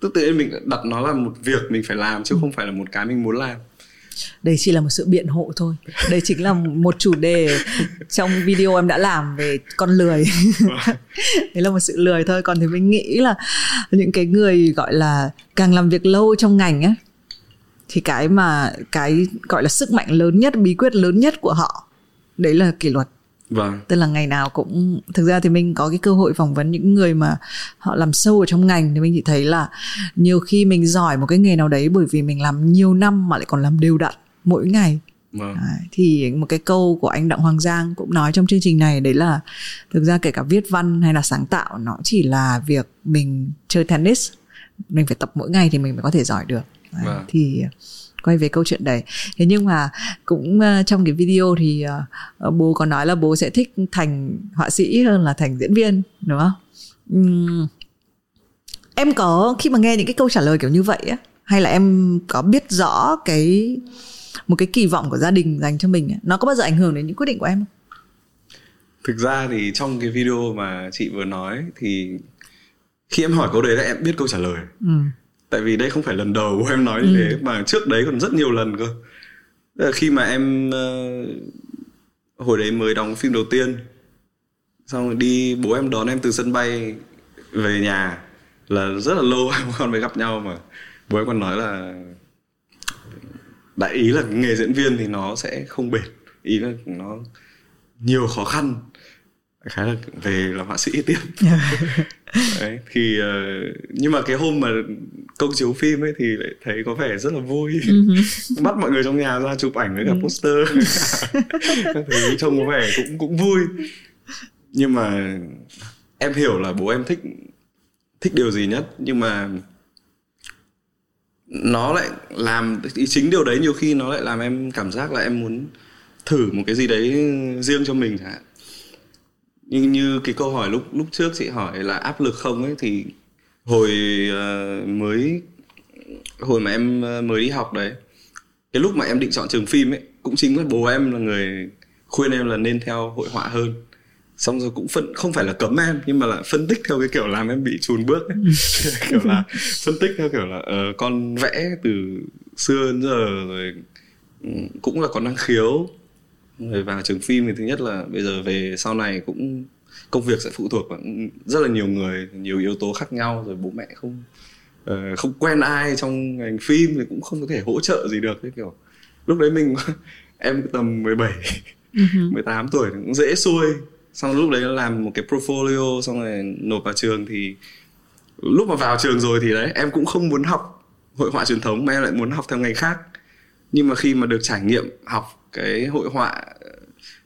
tức tự nhiên mình đặt nó là một việc mình phải làm chứ không phải là một cái mình muốn làm đây chỉ là một sự biện hộ thôi. Đây chính là một chủ đề trong video em đã làm về con lười. Đấy là một sự lười thôi. Còn thì mình nghĩ là những cái người gọi là càng làm việc lâu trong ngành á thì cái mà cái gọi là sức mạnh lớn nhất bí quyết lớn nhất của họ đấy là kỷ luật vâng. Tức là ngày nào cũng thực ra thì mình có cái cơ hội phỏng vấn những người mà họ làm sâu ở trong ngành thì mình chỉ thấy là nhiều khi mình giỏi một cái nghề nào đấy bởi vì mình làm nhiều năm mà lại còn làm đều đặn mỗi ngày. Vâng. Đấy, thì một cái câu của anh Đặng Hoàng Giang cũng nói trong chương trình này đấy là thực ra kể cả viết văn hay là sáng tạo nó chỉ là việc mình chơi tennis. Mình phải tập mỗi ngày thì mình mới có thể giỏi được. Đấy, Vâng. thì quay về câu chuyện đấy thế nhưng mà cũng ờ, trong cái video thì ờ, ờ, bố có nói là bố sẽ thích thành họa sĩ hơn là thành diễn viên đúng không Ừm, em có khi mà nghe những cái câu trả lời kiểu như vậy á hay là em có biết rõ cái một cái kỳ vọng của gia đình dành cho mình nó có bao giờ ảnh hưởng đến những quyết định của em không? thực ra thì trong cái video mà chị vừa nói thì khi em hỏi câu đấy là em biết câu trả lời Ừ. tại vì đây không phải lần đầu em nói như thế mà trước đấy còn rất nhiều lần cơ. Là khi mà em ờ, hồi đấy mới đóng phim đầu tiên xong rồi đi bố em đón em từ sân bay về nhà là rất là lâu em còn mới gặp nhau mà. Bố em còn nói là đại ý là nghề diễn viên thì nó sẽ không bền ý là nó nhiều khó khăn. Khá là về làm họa sĩ tiếp đấy thì ờ, nhưng mà cái hôm mà công chiếu phim ấy thì lại thấy có vẻ rất là vui. Bắt mọi người trong nhà ra chụp ảnh với cả poster. Các thứ trông có vẻ cũng cũng vui. Nhưng mà em hiểu là bố em thích thích điều gì nhất nhưng mà nó lại làm chính điều đấy nhiều khi nó lại làm em cảm giác là em muốn thử một cái gì đấy riêng cho mình chẳng hạn như như cái câu hỏi lúc lúc trước chị hỏi là áp lực không ấy thì hồi ờ, mới hồi mà em ờ, mới đi học đấy cái lúc mà em định chọn trường phim ấy cũng chính là bố em là người khuyên em là nên theo hội họa hơn xong rồi cũng phân không phải là cấm em nhưng mà là phân tích theo cái kiểu làm em bị chùn bước ấy. kiểu là phân tích theo kiểu là ờ, con vẽ từ xưa đến giờ rồi ừ, cũng là có năng khiếu rồi vào trường phim thì thứ nhất là bây giờ về sau này cũng công việc sẽ phụ thuộc vào rất là nhiều người nhiều yếu tố khác nhau rồi bố mẹ không ờ, không quen ai trong ngành phim thì cũng không có thể hỗ trợ gì được. Cái kiểu lúc đấy mình em tầm 17 18 tuổi thì cũng dễ xuôi. Xong lúc đấy làm một cái portfolio xong rồi nộp vào trường thì lúc mà vào trường rồi thì đấy em cũng không muốn học hội họa truyền thống mà em lại muốn học theo ngành khác nhưng mà khi mà được trải nghiệm, học cái hội họa ờ,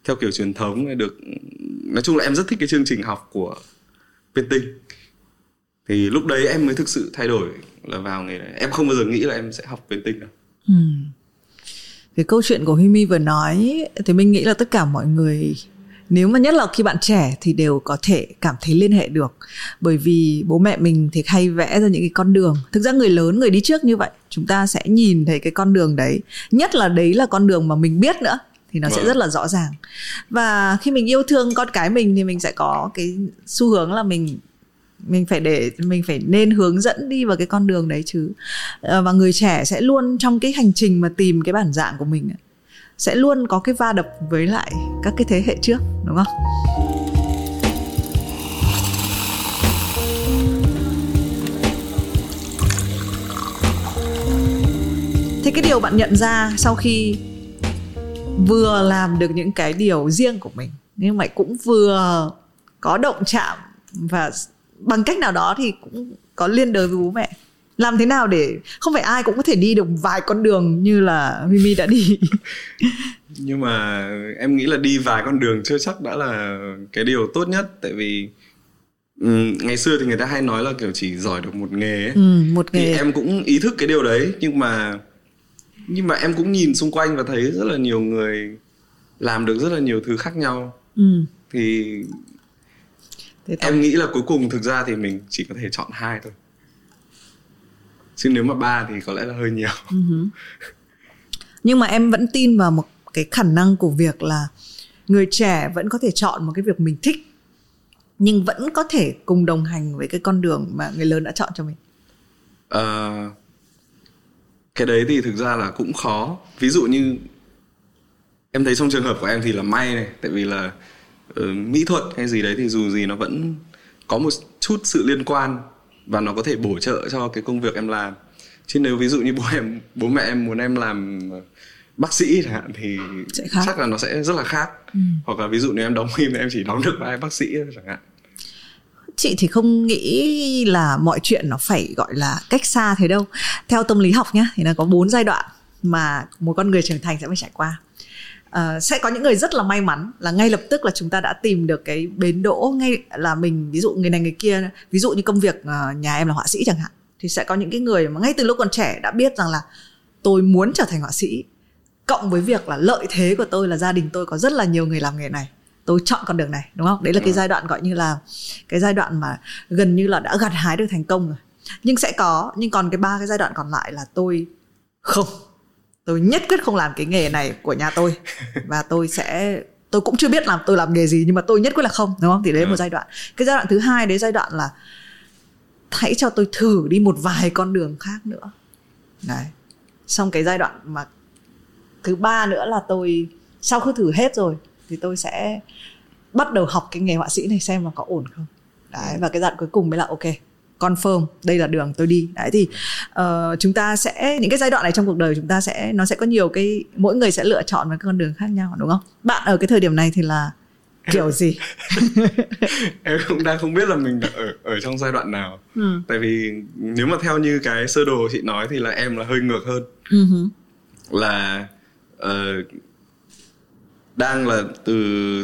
theo kiểu truyền thống được, nói chung là em rất thích cái chương trình học của painting thì lúc đấy em mới thực sự thay đổi là vào nghề này. Em không bao giờ nghĩ là em sẽ học painting đâu. Ừ. Cái câu chuyện của Huy Mi vừa nói, thì mình nghĩ là tất cả mọi người nếu mà nhất là khi bạn trẻ thì đều có thể cảm thấy liên hệ được. Bởi vì bố mẹ mình thì hay vẽ ra những cái con đường. Thực ra người lớn người đi trước như vậy chúng ta sẽ nhìn thấy cái con đường đấy. Nhất là đấy là con đường mà mình biết nữa thì nó sẽ Vâng. rất là rõ ràng. Và khi mình yêu thương con cái mình thì mình sẽ có cái xu hướng là mình mình phải để mình phải nên hướng dẫn đi vào cái con đường đấy chứ. Ờ, và người trẻ sẽ luôn trong cái hành trình mà tìm cái bản dạng của mình ấy, sẽ luôn có cái va đập với lại các cái thế hệ trước, đúng không? Thế cái điều bạn nhận ra sau khi vừa làm được những cái điều riêng của mình, nhưng mà cũng vừa có động chạm và bằng cách nào đó thì cũng có liên đới với bố mẹ làm thế nào để không phải ai cũng có thể đi được vài con đường như là Mimi đã đi? Nhưng mà em nghĩ là đi vài con đường chưa chắc đã là cái điều tốt nhất. Tại vì ừm, ngày xưa thì người ta hay nói là kiểu chỉ giỏi được một nghề ấy. ừ, một thì nghề. em cũng ý thức cái điều đấy nhưng mà nhưng mà em cũng nhìn xung quanh và thấy rất là nhiều người làm được rất là nhiều thứ khác nhau. Ừ. thì thế em nghĩ là cuối cùng thực ra thì mình chỉ có thể chọn hai thôi chứ nếu mà ba thì có lẽ là hơi nhiều. Nhưng mà em vẫn tin vào một cái khả năng của việc là người trẻ vẫn có thể chọn một cái việc mình thích nhưng vẫn có thể cùng đồng hành với cái con đường mà người lớn đã chọn cho mình. Ờ, cái đấy thì thực ra là cũng khó. Ví dụ như em thấy trong trường hợp của em thì là may này tại vì là ờ, mỹ thuật hay gì đấy thì dù gì nó vẫn có một chút sự liên quan và nó có thể bổ trợ cho cái công việc em làm. Chứ nếu ví dụ như bố em bố mẹ em muốn em làm bác sĩ chẳng hạn thì chắc là nó sẽ rất là khác. Ừ. hoặc là ví dụ nếu em đóng phim thì em chỉ đóng được vai bác sĩ chẳng hạn. Chị thì không nghĩ là mọi chuyện nó phải gọi là cách xa thế đâu. Theo tâm lý học nhá thì nó có bốn giai đoạn mà một con người trưởng thành sẽ phải trải qua Ờ, sẽ có những người rất là may mắn là ngay lập tức là chúng ta đã tìm được cái bến đỗ ngay là mình ví dụ người này người kia ví dụ như công việc ờ, nhà em là họa sĩ chẳng hạn thì sẽ có những cái người mà ngay từ lúc còn trẻ đã biết rằng là tôi muốn trở thành họa sĩ cộng với việc là lợi thế của tôi là gia đình tôi có rất là nhiều người làm nghề này tôi chọn con đường này đúng không? Đấy là cái giai đoạn gọi như là cái giai đoạn mà gần như là đã gặt hái được thành công rồi. Nhưng sẽ có nhưng còn cái ba cái giai đoạn còn lại là tôi không tôi nhất quyết không làm cái nghề này của nhà tôi. Và tôi sẽ tôi cũng chưa biết làm tôi làm nghề gì nhưng mà tôi nhất quyết là không đúng không? Thì đấy là một Ừ. giai đoạn. Cái giai đoạn thứ hai đấy giai đoạn là hãy cho tôi thử đi một vài con đường khác nữa. Đấy. Xong cái giai đoạn mà thứ ba nữa là tôi sau khi thử hết rồi thì tôi sẽ bắt đầu học cái nghề họa sĩ này xem là có ổn không. Đấy và cái giai đoạn cuối cùng mới là ok confirm đây là đường tôi đi. Đấy thì ờ, chúng ta sẽ những cái giai đoạn này trong cuộc đời chúng ta sẽ nó sẽ có nhiều cái mỗi người sẽ lựa chọn một con đường khác nhau đúng không? Bạn ở cái thời điểm này thì là kiểu gì? Em cũng đang không biết là mình đã ở ở trong giai đoạn nào. Ừ. tại vì nếu mà theo như cái sơ đồ chị nói thì là em là hơi ngược hơn. Ừ là ờ, đang là từ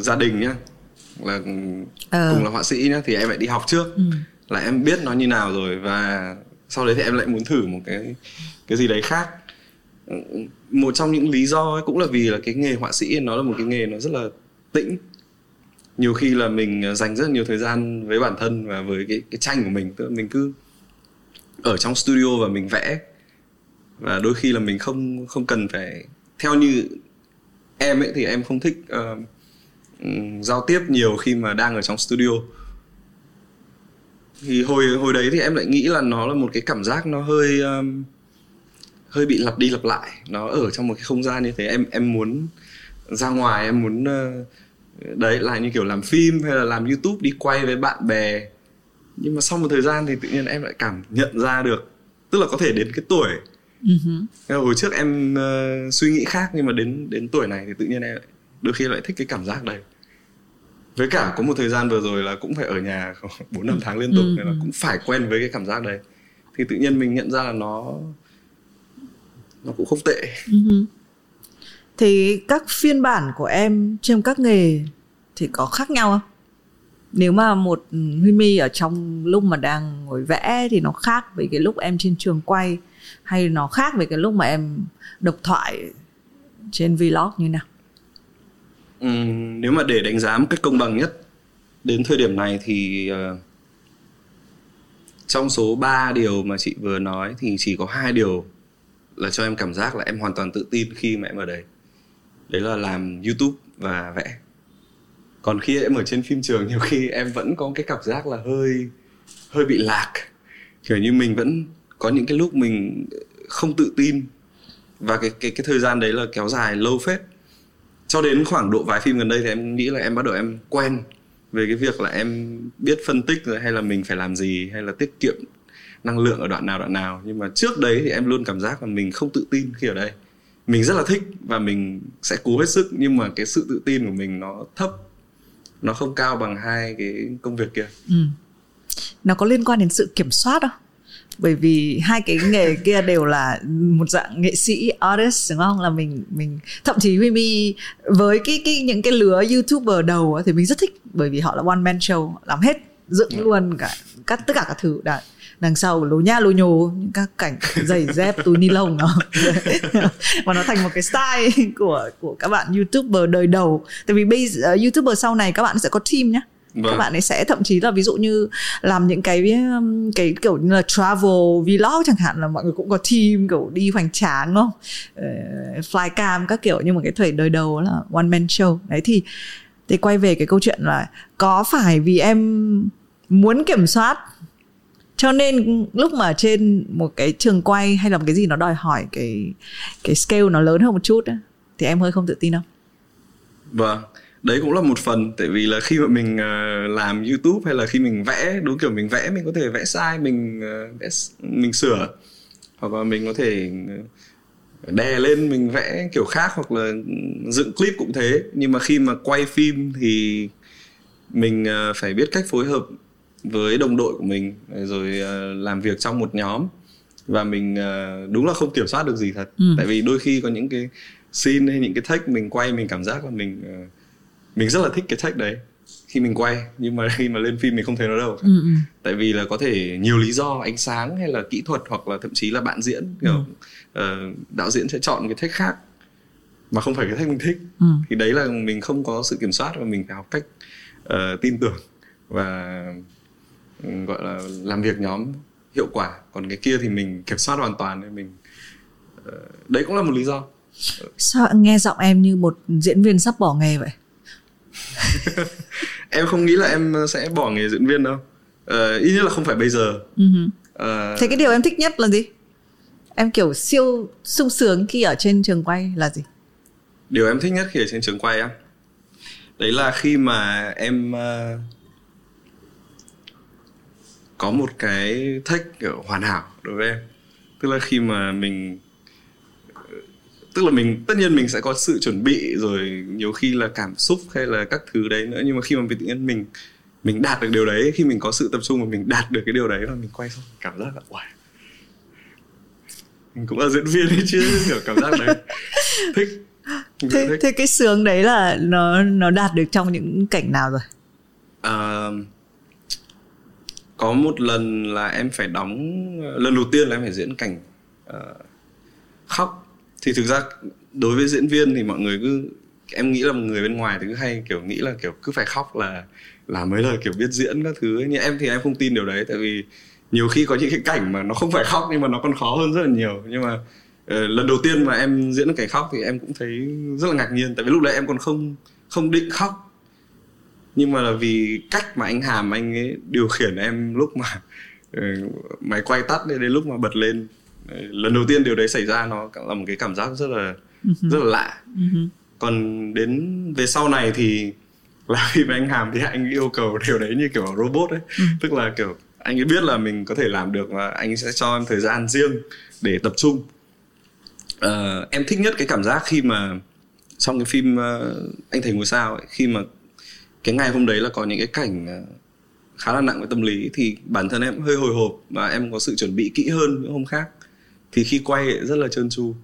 gia đình nhá là Ờ. cùng là họa sĩ nhá thì em lại đi học trước. Ừ là em biết nó như nào rồi và sau đấy thì em lại muốn thử một cái cái gì đấy khác. Một trong những lý do ấy cũng là vì là cái nghề họa sĩ nó là một cái nghề nó rất là tĩnh. Nhiều khi là mình dành rất là nhiều thời gian với bản thân và với cái cái tranh của mình. Tức là mình cứ ở trong studio và mình vẽ. Và đôi khi là mình không không cần phải theo như em ấy thì em không thích uh, giao tiếp nhiều khi mà đang ở trong studio thì hồi hồi đấy thì em lại nghĩ là nó là một cái cảm giác nó hơi um, hơi bị lặp đi lặp lại. Nó ở trong một cái không gian như thế. Em em muốn ra ngoài em muốn ờ, đấy là như kiểu làm phim hay là làm youtube đi quay với bạn bè. Nhưng mà sau một thời gian thì tự nhiên em lại cảm nhận ra được tức là có thể đến cái tuổi là hồi trước em ờ, suy nghĩ khác nhưng mà đến đến tuổi này thì tự nhiên em lại, đôi khi lại thích cái cảm giác đấy với cả có một thời gian vừa rồi là cũng phải ở nhà bốn năm tháng liên tục Ừ, nên là cũng phải quen với cái cảm giác đấy. Thì tự nhiên mình nhận ra là nó nó cũng không tệ. Ừ. Thì các phiên bản của em trong các nghề thì có khác nhau không? Nếu mà một Huy My ở trong lúc mà đang ngồi vẽ thì nó khác với cái lúc em trên trường quay hay nó khác với cái lúc mà em độc thoại trên vlog như nào nếu mà để đánh giá một cách công bằng nhất, đến thời điểm này thì ờ, trong số 3 điều mà chị vừa nói thì chỉ có hai điều là cho em cảm giác là em hoàn toàn tự tin khi mà em ở đấy. Đấy là làm youtube và vẽ. Còn khi em ở trên phim trường, nhiều khi em vẫn có cái cảm giác là hơi hơi bị lạc. Kiểu như mình vẫn có những cái lúc mình không tự tin. Và cái cái cái thời gian đấy là kéo dài lâu phết cho đến khoảng độ vài phim gần đây thì em nghĩ là em bắt đầu em quen về cái việc là em biết phân tích rồi hay là mình phải làm gì hay là tiết kiệm năng lượng ở đoạn nào đoạn nào. Nhưng mà trước đấy thì em luôn cảm giác là mình không tự tin khi ở đây. Mình rất là thích và mình sẽ cố hết sức, nhưng mà cái sự tự tin của mình nó thấp. Nó không cao bằng hai cái công việc kia. Ừ. nó có liên quan đến sự kiểm soát không? Bởi vì hai cái nghề kia đều là một dạng nghệ sĩ artist đúng không? Là mình mình thậm chí Huy My với cái cái những cái lứa youtuber đầu thì mình rất thích bởi vì họ là one man show làm hết dựng Ừ. luôn cả các tất cả các thứ. Đã đằng sau lố nha lố nhố những các cảnh giày dép túi ni lông nó. Và nó thành một cái style của của các bạn youtuber đời đầu. Tại vì bây giờ youtuber sau này các bạn sẽ có team nhá các Vâng. bạn ấy sẽ thậm chí là ví dụ như làm những cái um, cái kiểu như là travel vlog chẳng hạn là mọi người cũng có team kiểu đi hoành tráng đúng không? Ờ, flycam các kiểu nhưng mà cái thời đời đầu là one man show. Đấy thì thì quay về cái câu chuyện là có phải vì em muốn kiểm soát cho nên lúc mà trên một cái trường quay hay là một cái gì nó đòi hỏi cái cái scale nó lớn hơn một chút á, thì em hơi không tự tin không? Vâng, đấy cũng là một phần tại vì là khi mà mình ờ, làm YouTube hay là khi mình vẽ đúng kiểu mình vẽ mình có thể vẽ sai mình ờ, vẽ, mình sửa. Hoặc là mình có thể đè lên mình vẽ kiểu khác hoặc là dựng clip cũng thế. Nhưng mà khi mà quay phim thì mình ờ, phải biết cách phối hợp với đồng đội của mình rồi ờ, làm việc trong một nhóm. Và mình ờ, đúng là không kiểm soát được gì thật. Ừ. tại vì đôi khi có những cái scene hay những cái take mình quay mình cảm giác là mình mình rất là thích cái take đấy. Khi mình quay nhưng mà khi mà lên phim mình không thấy nó đâu. Ừ, ừ. tại vì là có thể nhiều lý do ánh sáng hay là kỹ thuật hoặc là thậm chí là bạn diễn kiểu ờ, đạo diễn sẽ chọn cái take khác mà không phải cái take mình thích. Ừ. thì đấy là mình không có sự kiểm soát và mình phải học cách ờ, tin tưởng và ừ, gọi là làm việc nhóm hiệu quả. Còn cái kia thì mình kiểm soát hoàn toàn nên mình ờ, đấy cũng là một lý do. Sao nghe giọng em như một diễn viên sắp bỏ nghề vậy em không nghĩ là em sẽ bỏ nghề diễn viên đâu. Ờ, ít nhất là không phải bây giờ. Hứ. Ờ, thế cái điều em thích nhất là gì? Em kiểu siêu sung sướng khi ở trên trường quay là gì? Điều em thích nhất khi ở trên trường quay á đấy là khi mà em ờ, có một cái thách kiểu hoàn hảo đối với em. Tức là khi mà mình tức là mình tất nhiên mình sẽ có sự chuẩn bị rồi nhiều khi là cảm xúc hay là các thứ đấy nữa. Nhưng mà khi mà tự nhiên mình mình đạt được điều đấy khi mình có sự tập trung và mình đạt được cái điều đấy và mình quay xong cảm giác là wow. Mình cũng là diễn viên ấy chứ kiểu cảm giác đấy. Thích. Mình thế, thích. thế cái sướng đấy là nó nó đạt được trong những cảnh nào rồi? Ờ, có một lần là em phải đóng lần đầu tiên là em phải diễn cảnh ờ, khóc thì thực ra đối với diễn viên thì mọi người cứ em nghĩ là người bên ngoài thì cứ hay kiểu nghĩ là kiểu cứ phải khóc là là mới là kiểu biết diễn các thứ ấy. nhưng em thì em không tin điều đấy tại vì nhiều khi có những cái cảnh mà nó không phải khóc nhưng mà nó còn khó hơn rất là nhiều. Nhưng mà uh, lần đầu tiên mà em diễn cảnh khóc thì em cũng thấy rất là ngạc nhiên tại vì lúc đấy em còn không không định khóc. Nhưng mà là vì cách mà anh Hàm anh ấy điều khiển em lúc mà uh, máy quay tắt đến đến lúc mà bật lên lần đầu tiên điều đấy xảy ra nó là một cái cảm giác rất là rất là lạ. Hứ. còn đến về sau này thì là khi mà anh Hàm thì anh yêu cầu điều đấy như kiểu robot ấy tức là kiểu anh ấy biết là mình có thể làm được và anh sẽ cho em thời gian riêng để tập trung. Ờ, em thích nhất cái cảm giác khi mà trong cái phim ờ, anh thầy ngôi sao ấy, khi mà cái ngày hôm đấy là có những cái cảnh ờ, khá là nặng về tâm lý thì bản thân em hơi hồi hộp và em có sự chuẩn bị kỹ hơn những hôm khác thì khi quay rất là trơn tru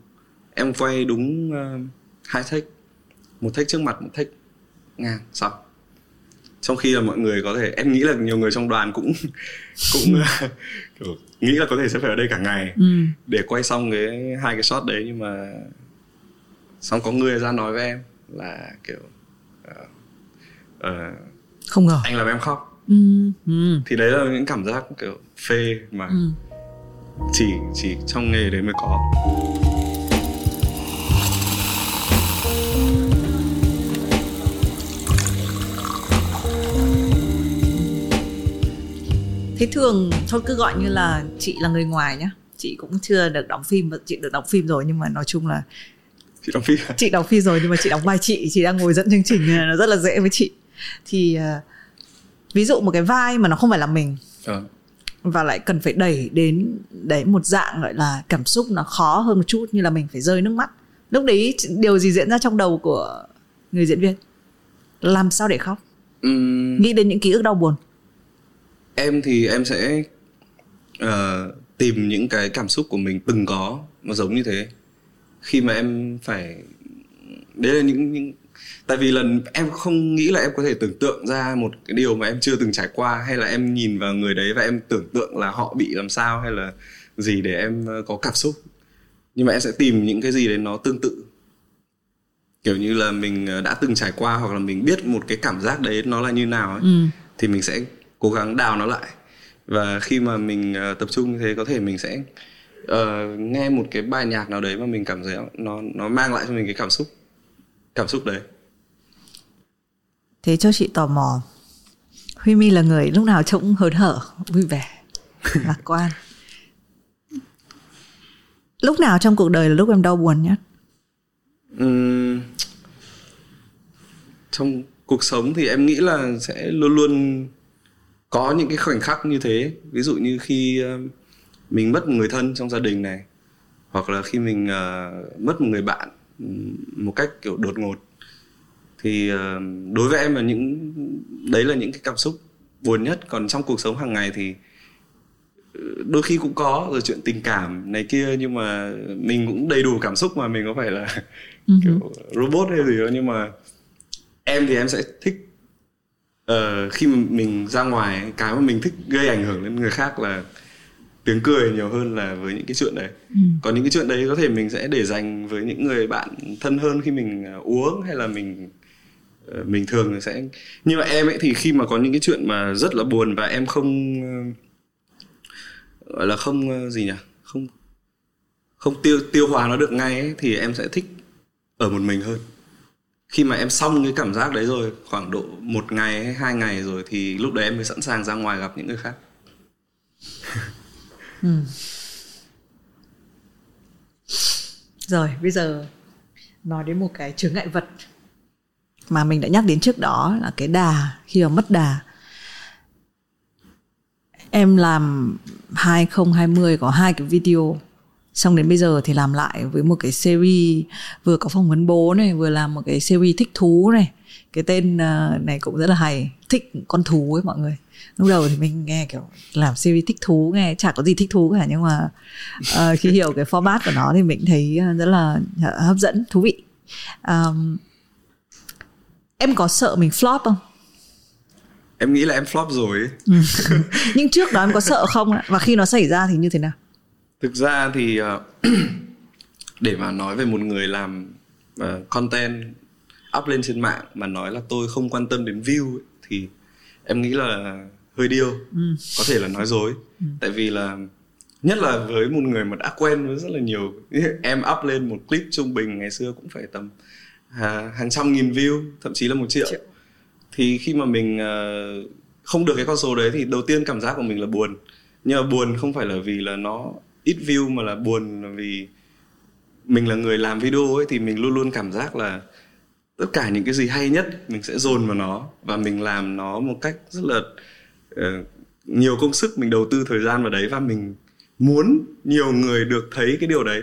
em quay đúng ờ, hai take một take trước mặt một take ngang xong trong khi là mọi người có thể em nghĩ là nhiều người trong đoàn cũng cũng ờ, kiểu, nghĩ là có thể sẽ phải ở đây cả ngày Ừ. để quay xong cái hai cái shot đấy nhưng mà xong có người ra nói với em là kiểu ờ, ờ, không ngờ anh làm em khóc ừ. Ừ. thì đấy là những cảm giác kiểu phê mà Ừ. chỉ chỉ trong nghề đấy mới có. Thế thường thôi cứ gọi như là chị là người ngoài nhá. Chị cũng chưa được đóng phim chị được đóng phim rồi nhưng mà nói chung là chị đóng phim chị đóng phim rồi nhưng mà chị đóng vai chị chị đang ngồi dẫn chương trình nó rất là dễ với chị. Thì ờ, ví dụ một cái vai mà nó không phải là mình Ờ. và lại cần phải đẩy đến đấy một dạng gọi là cảm xúc nó khó hơn một chút như là mình phải rơi nước mắt. Lúc đấy điều gì diễn ra trong đầu của người diễn viên? Làm sao để khóc? Ừm, nghĩ đến những ký ức đau buồn. Em thì em sẽ ờ, tìm những cái cảm xúc của mình từng có nó giống như thế. Khi mà em phải đấy là những những tại vì lần em không nghĩ là em có thể tưởng tượng ra một cái điều mà em chưa từng trải qua hay là em nhìn vào người đấy và em tưởng tượng là họ bị làm sao hay là gì để em ờ, có cảm xúc. Nhưng mà em sẽ tìm những cái gì đấy nó tương tự. Kiểu như là mình ờ, đã từng trải qua hoặc là mình biết một cái cảm giác đấy nó là như nào ấy ừ. thì mình sẽ cố gắng đào nó lại. Và khi mà mình ờ, tập trung như thế có thể mình sẽ ờ, nghe một cái bài nhạc nào đấy mà mình cảm thấy nó nó mang lại cho mình cái cảm xúc cảm xúc đấy thế cho chị tò mò. Huy My là người lúc nào trông hớn hở vui vẻ lạc quan. Lúc nào trong cuộc đời là lúc em đau buồn nhất? Ừm, trong cuộc sống thì em nghĩ là sẽ luôn luôn có những cái khoảnh khắc như thế. Ví dụ như khi ờ, mình mất một người thân trong gia đình này hoặc là khi mình uh, mất một người bạn một cách kiểu đột ngột thì uh, đối với em là những đấy là những cái cảm xúc buồn nhất còn trong cuộc sống hàng ngày thì đôi khi cũng có rồi chuyện tình cảm này kia nhưng mà mình cũng đầy đủ cảm xúc mà mình có phải là uh-huh. kiểu robot hay gì đó nhưng mà em thì em sẽ thích uh, khi mà mình ra ngoài cái mà mình thích gây ảnh hưởng đến người khác là tiếng cười nhiều hơn là với những cái chuyện đấy ừ. còn những cái chuyện đấy có thể mình sẽ để dành với những người bạn thân hơn khi mình ờ, uống hay là mình Ờ, mình thường sẽ nhưng mà em ấy thì khi mà có những cái chuyện mà rất là buồn và em không ờ, gọi là không ờ, gì nhỉ? Không không tiêu tiêu hóa nó được ngay ấy, thì em sẽ thích ở một mình hơn. Khi mà em xong cái cảm giác đấy rồi khoảng độ một ngày hay hai ngày rồi thì lúc đấy em mới sẵn sàng ra ngoài gặp những người khác. Ừ. rồi bây giờ nói đến một cái chướng ngại vật mà mình đã nhắc đến trước đó là cái đà khi mà mất đà. Em làm 2020 có hai cái video. Xong đến bây giờ thì làm lại với một cái series vừa có phỏng vấn bố này vừa làm một cái series thích thú này. Cái tên à, này cũng rất là hay thích con thú ấy mọi người. Lúc đầu thì mình nghe kiểu làm series thích thú nghe chả có gì thích thú cả nhưng mà uh, khi hiểu cái format của nó thì mình thấy à, rất là hấp dẫn thú vị. Um, em có sợ mình flop không em nghĩ là em flop rồi. Ừ. nhưng trước đó em có sợ không và khi nó xảy ra thì như thế nào thực ra thì uh, để mà nói về một người làm uh, content up lên trên mạng mà nói là tôi không quan tâm đến view ấy, thì em nghĩ là hơi điêu ừ. có thể là nói dối ừ. tại vì là nhất là với một người mà đã quen với rất là nhiều em up lên một clip trung bình ngày xưa cũng phải tầm hàng trăm nghìn view thậm chí là một triệu, triệu. thì khi mà mình uh, không được cái con số đấy thì đầu tiên cảm giác của mình là buồn. Nhưng mà buồn không phải là vì là nó ít view mà là buồn là vì mình là người làm video ấy thì mình luôn luôn cảm giác là tất cả những cái gì hay nhất mình sẽ dồn vào nó và mình làm nó một cách rất là uh, nhiều công sức mình đầu tư thời gian vào đấy và mình muốn nhiều người được thấy cái điều đấy.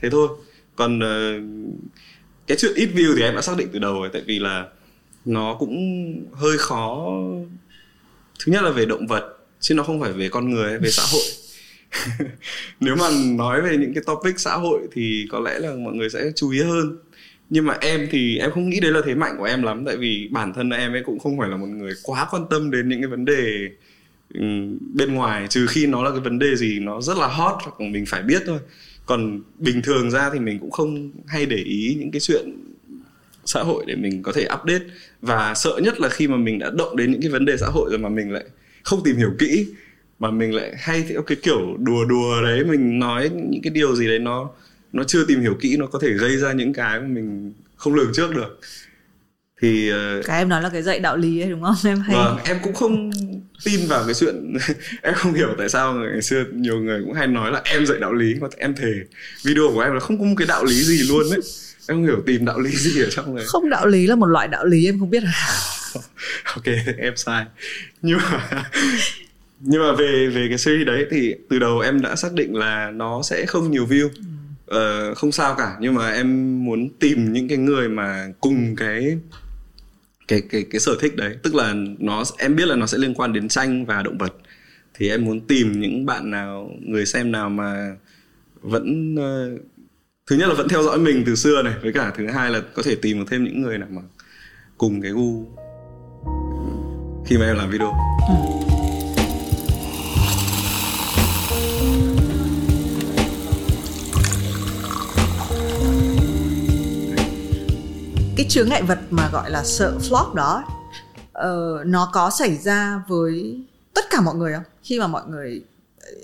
Thế thôi. Còn uh, cái chuyện ít view thì em đã xác định từ đầu rồi, tại vì là nó cũng hơi khó. Thứ nhất là về động vật, chứ nó không phải về con người về xã hội. Nếu mà nói về những cái topic xã hội thì có lẽ là mọi người sẽ chú ý hơn. Nhưng mà em thì em không nghĩ đấy là thế mạnh của em lắm, tại vì bản thân em ấy cũng không phải là một người quá quan tâm đến những cái vấn đề ừ, bên ngoài, trừ khi nó là cái vấn đề gì nó rất là hot hoặc mình phải biết thôi còn bình thường ra thì mình cũng không hay để ý những cái chuyện xã hội để mình có thể update. Và sợ nhất là khi mà mình đã động đến những cái vấn đề xã hội rồi mà mình lại không tìm hiểu kỹ mà mình lại hay theo cái kiểu đùa đùa đấy mình nói những cái điều gì đấy nó nó chưa tìm hiểu kỹ nó có thể gây ra những cái mà mình không lường trước được. Thì uh, cái em nói là cái dạy đạo lý ấy đúng không? Em hay vâng em cũng không tin vào cái chuyện em không hiểu tại sao ngày xưa nhiều người cũng hay nói là em dạy đạo lý mà em thề video của em là không có một cái đạo lý gì luôn đấy em không hiểu tìm đạo lý gì ở trong này. Không đạo lý là một loại đạo lý em không biết à? Ok em sai. Nhưng mà nhưng mà về về cái series đấy thì từ đầu em đã xác định là nó sẽ không nhiều view. Uh, không sao cả nhưng mà em muốn tìm những cái người mà cùng cái cái cái cái sở thích đấy. Tức là nó em biết là nó sẽ liên quan đến tranh và động vật. Thì em muốn tìm những bạn nào người xem nào mà vẫn uh, thứ nhất là vẫn theo dõi mình từ xưa này với cả thứ hai là có thể tìm được thêm những người nào mà cùng cái gu khi mà em làm video. Ừ. cái chướng ngại vật mà gọi là sợ flop đó uh, nó có xảy ra với tất cả mọi người không? Khi mà mọi người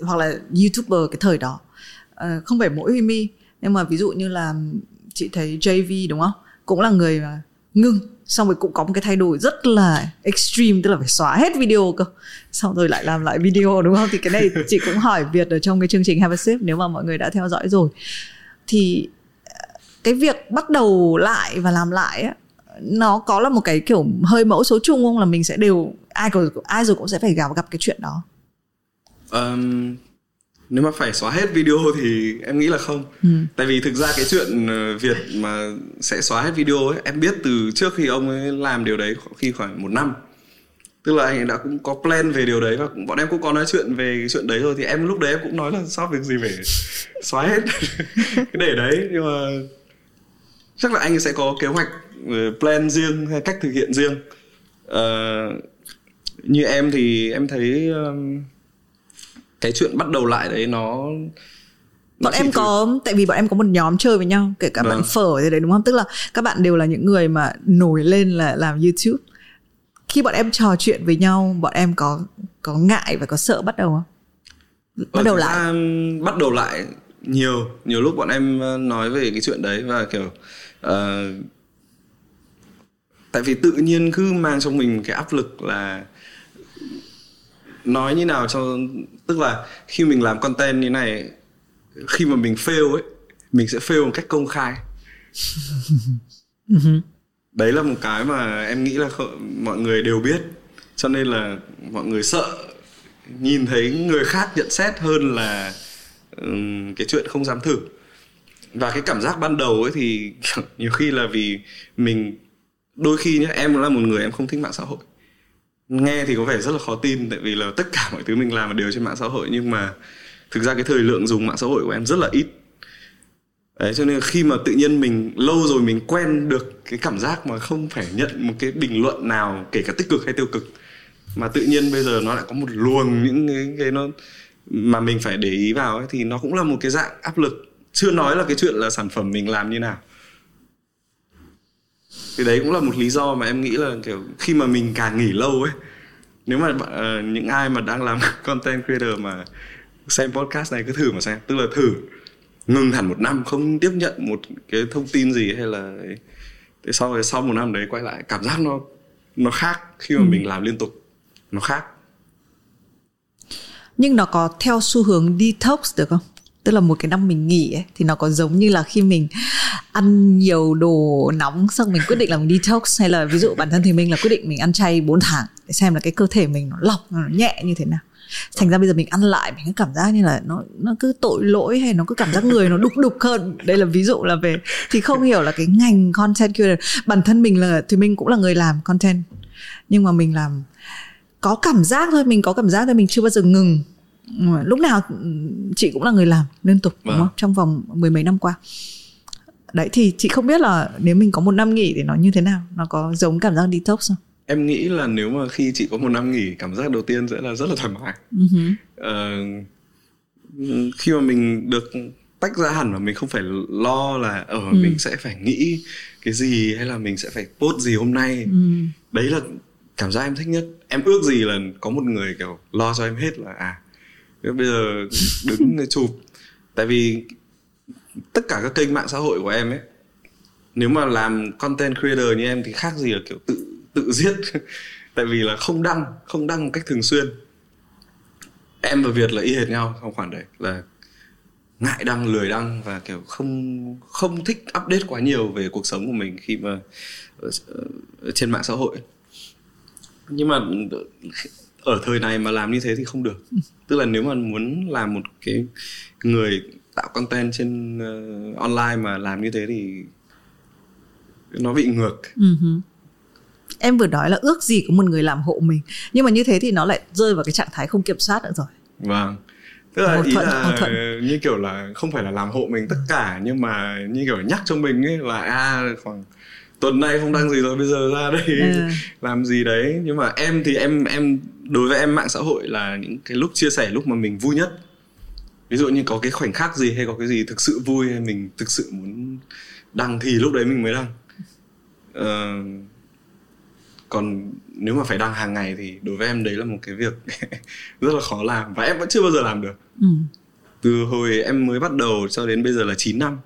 hoặc là youtuber cái thời đó uh, không phải mỗi Huy Mi nhưng mà ví dụ như là chị thấy JV đúng không? Cũng là người mà ngưng xong rồi cũng có một cái thay đổi rất là extreme tức là phải xóa hết video cơ. Xong rồi lại làm lại video đúng không? Thì cái này chị cũng hỏi Việt ở trong cái chương trình Have a Sip nếu mà mọi người đã theo dõi rồi. Thì cái việc bắt đầu lại và làm lại á nó có là một cái kiểu hơi mẫu số chung không? Là mình sẽ đều ai rồi ai rồi cũng sẽ phải gặp gặp cái chuyện đó. Um, nếu mà phải xóa hết video thì em nghĩ là không. Ừ. tại vì thực ra cái chuyện ờ, việt mà sẽ xóa hết video ấy em biết từ trước khi ông ấy làm điều đấy khi khoảng một năm. Tức là anh đã cũng có plan về điều đấy và bọn em cũng có nói chuyện về cái chuyện đấy rồi thì em lúc đấy em cũng nói là sao việc gì phải xóa hết? Cái để đấy nhưng mà chắc là anh sẽ có kế hoạch ờ, plan riêng hay cách thực hiện riêng. Uh, như em thì em thấy um, cái chuyện bắt đầu lại đấy nó bọn em có tại vì bọn em có một nhóm chơi với nhau kể cả vâng. bạn phở thì đấy đúng không? Tức là các bạn đều là những người mà nổi lên là làm youtube. Khi bọn em trò chuyện với nhau bọn em có có ngại và có sợ bắt đầu không? Bắt Ở đầu lại. bắt đầu lại nhiều nhiều lúc bọn em ờ, nói về cái chuyện đấy và kiểu uh, tại vì tự nhiên cứ mang trong mình cái áp lực là nói như nào cho tức là khi mình làm content như này khi mà mình fail ấy mình sẽ fail một cách công khai. Đấy là một cái mà em nghĩ là mọi người đều biết. Cho nên là mọi người sợ nhìn thấy người khác nhận xét hơn là um, cái chuyện không dám thử và cái cảm giác ban đầu ấy thì nhiều khi là vì mình đôi khi nhé em là một người em không thích mạng xã hội. Nghe thì có vẻ rất là khó tin tại vì là tất cả mọi thứ mình làm là đều trên mạng xã hội nhưng mà thực ra cái thời lượng dùng mạng xã hội của em rất là ít. Đấy cho nên khi mà tự nhiên mình lâu rồi mình quen được cái cảm giác mà không phải nhận một cái bình luận nào kể cả tích cực hay tiêu cực mà tự nhiên bây giờ nó lại có một luồng những cái, cái nó mà mình phải để ý vào ấy, thì nó cũng là một cái dạng áp lực chưa nói là cái chuyện là sản phẩm mình làm như nào. Thì đấy cũng là một lý do mà em nghĩ là kiểu khi mà mình càng nghỉ lâu ấy nếu mà uh, những ai mà đang làm content creator mà xem podcast này cứ thử mà xem. Tức là thử ngừng hẳn một năm không tiếp nhận một cái thông tin gì hay là thế sau rồi sau một năm đấy quay lại cảm giác nó nó khác khi mà ừ. mình làm liên tục. Nó khác. Nhưng nó có theo xu hướng detox được không tức là một cái năm mình nghỉ ấy, thì nó có giống như là khi mình ăn nhiều đồ nóng xong mình quyết định là mình detox, hay là ví dụ bản thân thì mình là quyết định mình ăn chay 4 tháng để xem là cái cơ thể mình nó lọc nó nhẹ như thế nào. Thành ra bây giờ mình ăn lại mình cảm giác như là nó nó cứ tội lỗi hay nó cứ cảm giác người nó đục đục hơn. Đây là ví dụ là về, thì không hiểu là cái ngành content creator, bản thân mình là, thì mình cũng là người làm content, nhưng mà mình làm có cảm giác thôi, mình có cảm giác thôi, mình chưa bao giờ ngừng lúc nào chị cũng là người làm liên tục đúng vâng. không trong vòng mười mấy năm qua đấy thì chị không biết là nếu mình có một năm nghỉ thì nó như thế nào nó có giống cảm giác detox không em nghĩ là nếu mà khi chị có một năm nghỉ cảm giác đầu tiên sẽ là rất là thoải mái uh-huh. uh, khi mà mình được tách ra hẳn và mình không phải lo là ở ừ. mình sẽ phải nghĩ cái gì hay là mình sẽ phải post gì hôm nay ừ. đấy là cảm giác em thích nhất em ước gì là có một người kiểu lo cho em hết là à bây giờ đứng chụp. Tại vì tất cả các kênh mạng xã hội của em ấy nếu mà làm content creator như em thì khác gì là kiểu tự tự giết. Tại vì là không đăng không đăng một cách thường xuyên. Em và việt là y hệt nhau trong khoản đấy là ngại đăng lười đăng và kiểu không không thích update quá nhiều về cuộc sống của mình khi mà ở, ở trên mạng xã hội. Nhưng mà ở thời này mà làm như thế thì không được. Tức là nếu mà muốn làm một cái người tạo content trên uh, online mà làm như thế thì nó bị ngược. Uh-huh. em vừa nói là ước gì có một người làm hộ mình nhưng mà như thế thì nó lại rơi vào cái trạng thái không kiểm soát nữa rồi. Vâng. Tức là ý là như kiểu là không phải là làm hộ mình tất cả nhưng mà như kiểu nhắc cho mình ấy là à khoảng tuần này không đăng gì rồi bây giờ ra đây ừ. làm gì đấy. Nhưng mà em thì em em đối với em mạng xã hội là những cái lúc chia sẻ lúc mà mình vui nhất. Ví dụ như có cái khoảnh khắc gì hay có cái gì thực sự vui hay mình thực sự muốn đăng thì lúc đấy mình mới đăng. Uh, còn nếu mà phải đăng hàng ngày thì đối với em đấy là một cái việc rất là khó làm và em vẫn chưa bao giờ làm được. Ừ. từ hồi em mới bắt đầu cho đến bây giờ là 9 năm.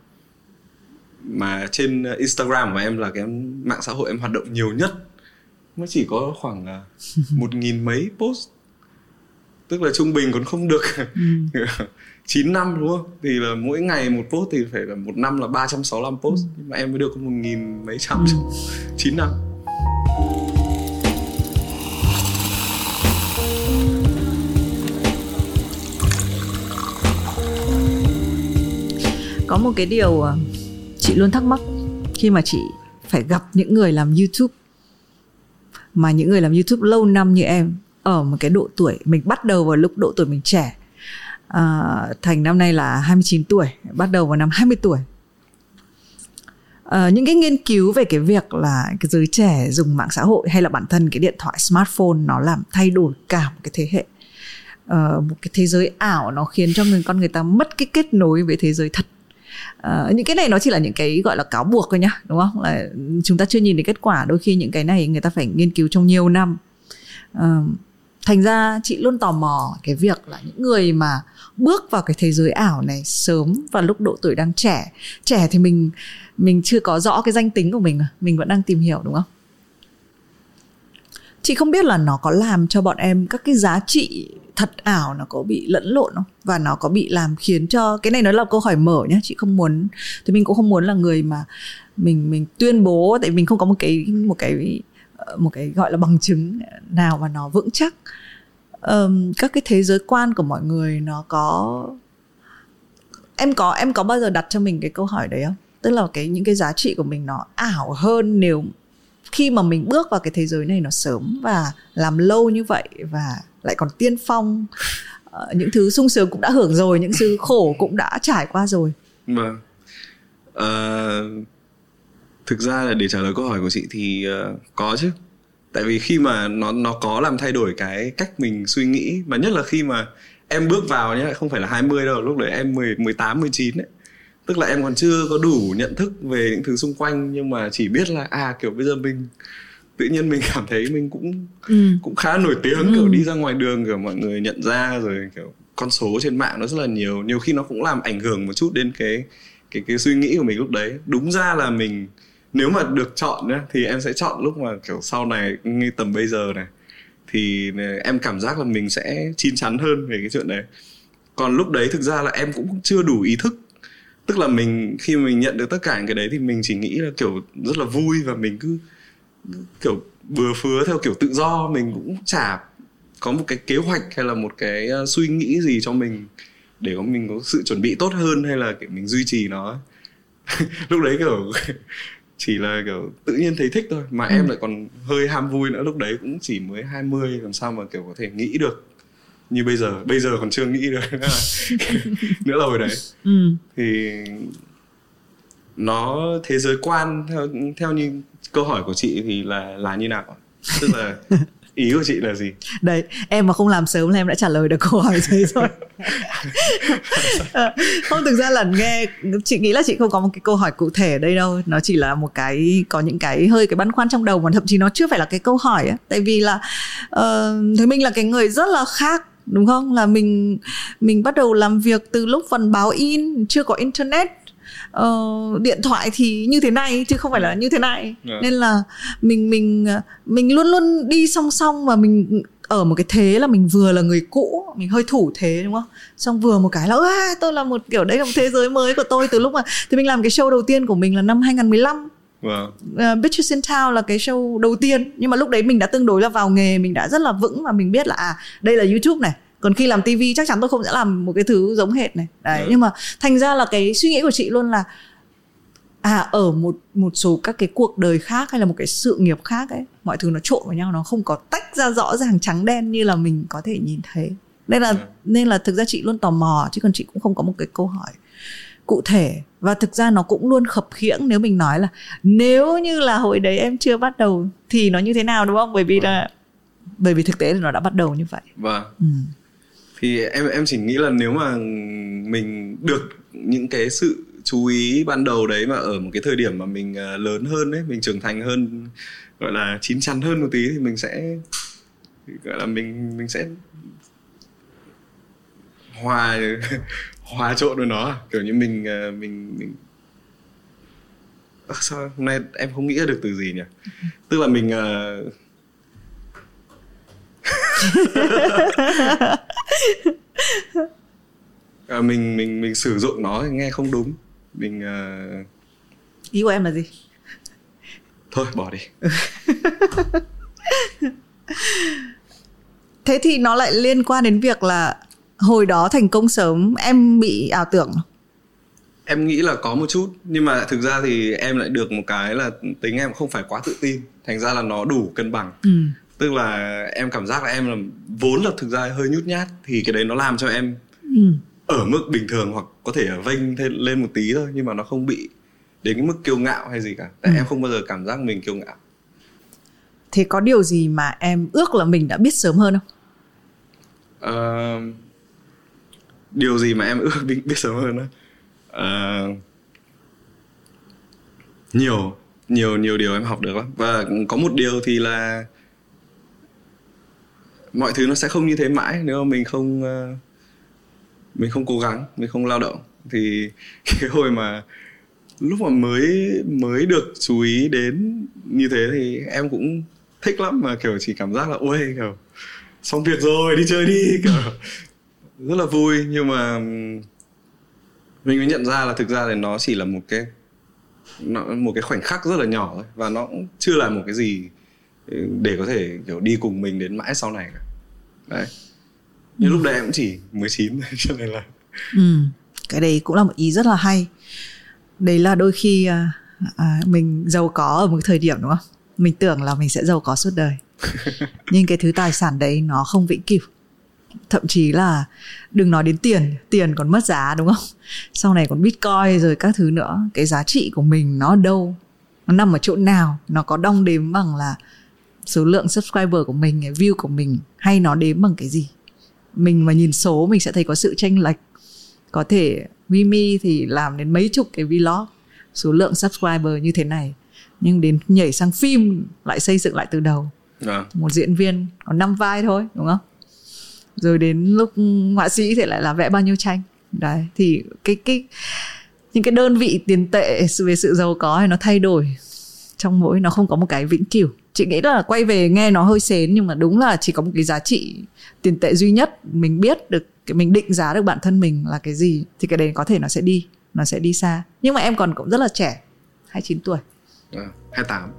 Mà trên Instagram của em là cái mạng xã hội em hoạt động nhiều nhất nó chỉ có khoảng à, một nghìn mấy post. Tức là trung bình còn không được. Ừ. 9 năm đúng không? Thì là mỗi ngày một post thì phải là một năm là 365 post. Ừ. nhưng mà em mới được có một nghìn mấy trăm. Ừ. 9 năm. Có một cái điều ờ, chị luôn thắc mắc khi mà chị phải gặp những người làm youtube mà những người làm youtube lâu năm như em ở một cái độ tuổi mình bắt đầu vào lúc độ tuổi mình trẻ. À, thành năm nay là 29 tuổi bắt đầu vào năm 20 tuổi. À, những cái nghiên cứu về cái việc là cái giới trẻ dùng mạng xã hội hay là bản thân cái điện thoại smartphone nó làm thay đổi cả một cái thế hệ. À, một cái thế giới ảo nó khiến cho người con người ta mất cái kết nối với thế giới thật. Ờ, những cái này nó chỉ là những cái gọi là cáo buộc thôi nhá đúng không? Là chúng ta chưa nhìn thấy kết quả đôi khi những cái này người ta phải nghiên cứu trong nhiều năm. Uh, thành ra chị luôn tò mò cái việc là những người mà bước vào cái thế giới ảo này sớm và lúc độ tuổi đang trẻ trẻ thì mình mình chưa có rõ cái danh tính của mình à, mình vẫn đang tìm hiểu đúng không? Chị không biết là nó có làm cho bọn em các cái giá trị thật ảo nó có bị lẫn lộn không? Và nó có bị làm khiến cho cái này nó là câu hỏi mở nhá chị không muốn thì mình cũng không muốn là người mà mình mình tuyên bố tại mình không có một cái một cái một cái gọi là bằng chứng nào mà nó vững chắc. Um, các cái thế giới quan của mọi người nó có em có em có bao giờ đặt cho mình cái câu hỏi đấy không? Tức là cái những cái giá trị của mình nó ảo hơn nếu khi mà mình bước vào cái thế giới này nó sớm và làm lâu như vậy và lại còn tiên phong uh, những thứ sung sướng cũng đã hưởng rồi những thứ khổ cũng đã trải qua rồi. Vâng. Uh, thực ra là để trả lời câu hỏi của chị thì uh, có chứ. Tại vì khi mà nó nó có làm thay đổi cái cách mình suy nghĩ mà nhất là khi mà em bước vào nhé không phải là 20 đâu lúc đấy em 10 18 19 ấy tức là em còn chưa có đủ nhận thức về những thứ xung quanh nhưng mà chỉ biết là à kiểu bây giờ mình tự nhiên mình cảm thấy mình cũng ừ. cũng khá nổi tiếng ừ. kiểu đi ra ngoài đường kiểu mọi người nhận ra rồi kiểu con số trên mạng nó rất là nhiều nhiều khi nó cũng làm ảnh hưởng một chút đến cái cái cái suy nghĩ của mình lúc đấy đúng ra là mình nếu mà được chọn nhá thì em sẽ chọn lúc mà kiểu sau này như tầm bây giờ này thì em cảm giác là mình sẽ chín chắn hơn về cái chuyện đấy còn lúc đấy thực ra là em cũng chưa đủ ý thức tức là mình khi mình nhận được tất cả những cái đấy thì mình chỉ nghĩ là kiểu rất là vui và mình cứ kiểu bừa phứa theo kiểu tự do. Mình cũng chả có một cái kế hoạch hay là một cái ờ, suy nghĩ gì cho mình để có mình có sự chuẩn bị tốt hơn hay là kiểu mình duy trì nó. Lúc đấy kiểu chỉ là kiểu tự nhiên thấy thích thôi. Mà ừ. em lại còn hơi ham vui nữa. Lúc đấy cũng chỉ mới 20 làm sao mà kiểu có thể nghĩ được như bây giờ bây giờ còn chưa nghĩ được nữa là hồi đấy. Ừ. thì nó thế giới quan theo theo như câu hỏi của chị thì là là như nào? Tức là ý của chị là gì? Đấy em mà không làm sớm là em đã trả lời được câu hỏi đấy rồi. Ờ, không thực ra là nghe chị nghĩ là chị không có một cái câu hỏi cụ thể ở đây đâu. Nó chỉ là một cái có những cái hơi cái băn khoăn trong đầu mà thậm chí nó chưa phải là cái câu hỏi á. Tại vì là uh, thấy mình là cái người rất là khác đúng không? Là mình mình bắt đầu làm việc từ lúc phần báo in chưa có internet. Uh, điện thoại thì như thế này chứ không phải là như thế này. Yeah. Dạ. nên là mình mình mình luôn luôn đi song song và mình ở một cái thế là mình vừa là người cũ mình hơi thủ thế đúng không? Xong vừa một cái là tôi là một kiểu đấy là một thế giới mới của tôi. Từ lúc mà thì mình làm cái show đầu tiên của mình là năm 2015 Wow. Uh, Bitches in Town là cái show đầu tiên nhưng mà lúc đấy mình đã tương đối là vào nghề mình đã rất là vững và mình biết là à đây là YouTube này còn khi làm TV chắc chắn tôi không sẽ làm một cái thứ giống hệt này đấy yeah. Dạ. nhưng mà thành ra là cái suy nghĩ của chị luôn là à ở một một số các cái cuộc đời khác hay là một cái sự nghiệp khác ấy mọi thứ nó trộn vào nhau nó không có tách ra rõ ràng trắng đen như là mình có thể nhìn thấy nên là yeah. Dạ. nên là thực ra chị luôn tò mò chứ còn chị cũng không có một cái câu hỏi cụ thể. Và thực ra nó cũng luôn khập khiễng nếu mình nói là nếu như là hồi đấy em chưa bắt đầu thì nó như thế nào đúng không? Bởi vì là bởi vì thực tế thì nó đã bắt đầu như vậy. Vâng. Ừ. Thì em em chỉ nghĩ là nếu mà mình được những cái sự chú ý ban đầu đấy mà ở một cái thời điểm mà mình ờ, lớn hơn đấy mình trưởng thành hơn gọi là chín chắn hơn một tí thì mình sẽ gọi là mình mình sẽ hòa hòa trộn với nó kiểu như mình ờ, mình mình à, sao hôm nay em không nghĩ ra được từ gì nhỉ? Tức là mình uh, à, mình mình mình sử dụng nó nghe không đúng. Mình uh... ý của em là gì? Thôi bỏ đi. Thế thì nó lại liên quan đến việc là hồi đó thành công sớm em bị ảo tưởng em nghĩ là có một chút nhưng mà thực ra thì em lại được một cái là tính em không phải quá tự tin thành ra là nó đủ cân bằng ừ. tức là em cảm giác là em là vốn là thực ra hơi nhút nhát thì cái đấy nó làm cho em Ừ. ở mức bình thường hoặc có thể vênh lên một tí thôi nhưng mà nó không bị đến cái mức kiêu ngạo hay gì cả tại Ừ. em không bao giờ cảm giác mình kiêu ngạo thế có điều gì mà em ước là mình đã biết sớm hơn không Ờ, điều gì mà em ước biết, biết sớm hơn á? À, nhiều nhiều nhiều điều em học được lắm. Và có một điều thì là mọi thứ nó sẽ không như thế mãi nếu mà mình không à, mình không cố gắng mình không lao động. Thì cái hồi mà lúc mà mới mới được chú ý đến như thế thì em cũng thích lắm mà kiểu chỉ cảm giác là ôi kiểu xong việc rồi đi chơi đi kiểu rất là vui nhưng mà mình mới nhận ra là thực ra thì nó chỉ là một cái nó một cái khoảnh khắc rất là nhỏ thôi và nó cũng chưa là một cái gì ừ, để có thể kiểu đi cùng mình đến mãi sau này cả. Đấy. Nhưng lúc đấy em cũng chỉ 19 thôi, cho nên là ừ. cái đấy cũng là một ý rất là hay. Đấy là đôi khi à, à, mình giàu có ở một thời điểm đúng không? Mình tưởng là mình sẽ giàu có suốt đời. Nhưng cái thứ tài sản đấy nó không vĩnh cửu thậm chí là đừng nói đến tiền tiền còn mất giá đúng không? Sau này còn bitcoin rồi các thứ nữa cái giá trị của mình nó ở đâu? Nó nằm ở chỗ nào? Nó có đong đếm bằng là số lượng subscriber của mình cái view của mình hay nó đếm bằng cái gì? Mình mà nhìn số mình sẽ thấy có sự chênh lệch. Có thể Mimi thì làm đến mấy chục cái vlog số lượng subscriber như thế này. Nhưng đến nhảy sang phim lại xây dựng lại từ đầu. Vâng. một diễn viên có 5 vai thôi đúng không rồi đến lúc họa sĩ thì lại là vẽ bao nhiêu tranh. Đấy thì cái cái những cái đơn vị tiền tệ về sự giàu có này nó thay đổi trong mỗi nó không có một cái vĩnh cửu. Chị nghĩ là quay về nghe nó hơi xến nhưng mà đúng là chỉ có một cái giá trị tiền tệ duy nhất mình biết được cái mình định giá được bản thân mình là cái gì thì cái đấy có thể nó sẽ đi nó sẽ đi xa. Nhưng mà em còn cũng rất là trẻ 29 tuổi. Vâng, 28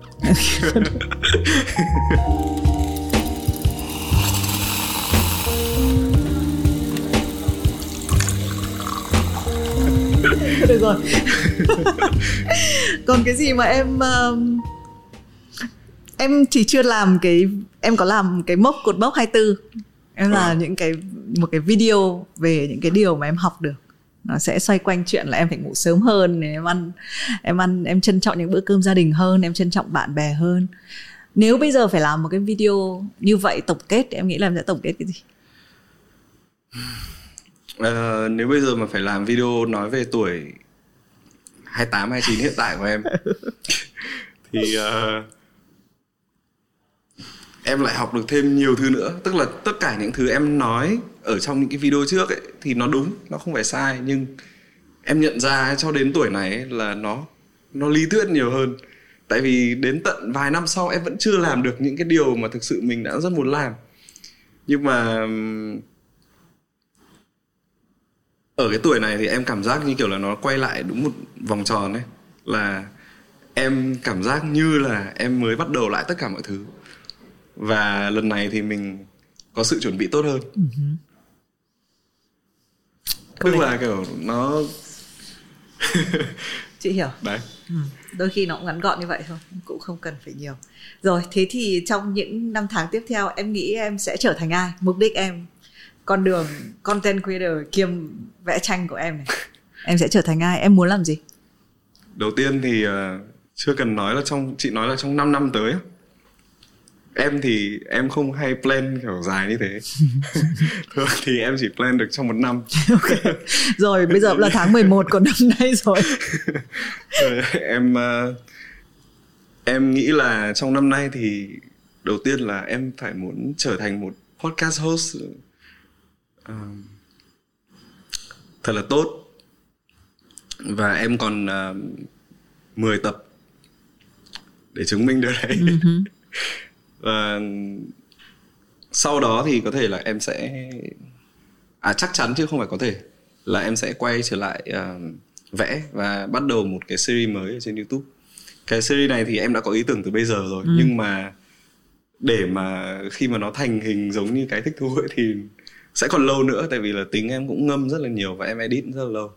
được rồi. Còn cái gì mà em um, em chỉ chưa làm cái em có làm cái mốc cột mốc 24 em là Ừ. những cái một cái video về những cái điều mà em học được. Nó sẽ xoay quanh chuyện là em phải ngủ sớm hơn em ăn em ăn em trân trọng những bữa cơm gia đình hơn em trân trọng bạn bè hơn. Nếu bây giờ phải làm một cái video như vậy tổng kết thì em nghĩ là em sẽ tổng kết cái gì? Ờ, nếu bây giờ mà phải làm video nói về tuổi 28 29 hiện tại của em thì ờ, em lại học được thêm nhiều thứ nữa, tức là tất cả những thứ em nói ở trong những cái video trước ấy thì nó đúng, nó không phải sai nhưng em nhận ra cho đến tuổi này ấy là nó nó lý thuyết nhiều hơn. Tại vì đến tận vài năm sau em vẫn chưa làm được những cái điều mà thực sự mình đã rất muốn làm. Nhưng mà ở cái tuổi này thì em cảm giác như kiểu là nó quay lại đúng một vòng tròn ấy. Là em cảm giác như là em mới bắt đầu lại tất cả mọi thứ. Và lần này thì mình có sự chuẩn bị tốt hơn. Câu tức là kiểu nó chị hiểu. Đấy. Ừ, đôi khi nó cũng ngắn gọn như vậy thôi cũng không cần phải nhiều. Rồi thế thì trong những năm tháng tiếp theo em nghĩ em sẽ trở thành ai? Mục đích em con đường content creator kiêm vẽ tranh của em này. Em sẽ trở thành ai? Em muốn làm gì? Đầu tiên thì ờ, chưa cần nói là trong chị nói là trong 5 năm tới em thì em không hay plan kiểu dài như thế. Thường thì em chỉ plan được trong một năm. Ok. Rồi bây giờ là tháng 11 của năm nay rồi. Rồi, em ờ, em nghĩ là trong năm nay thì đầu tiên là em phải muốn trở thành một podcast host ờ, thật là tốt. Và em còn uh, 10 tập để chứng minh điều đấy. Và sau đó thì có thể là em sẽ à chắc chắn chứ không phải có thể là em sẽ quay trở lại ờ, vẽ và bắt đầu một cái series mới ở trên YouTube. Cái series này thì em đã có ý tưởng từ bây giờ rồi nhưng mà để mà khi mà nó thành hình giống như cái thích thú ấy thì sẽ còn lâu nữa tại vì là tính em cũng ngâm rất là nhiều và em edit rất là lâu.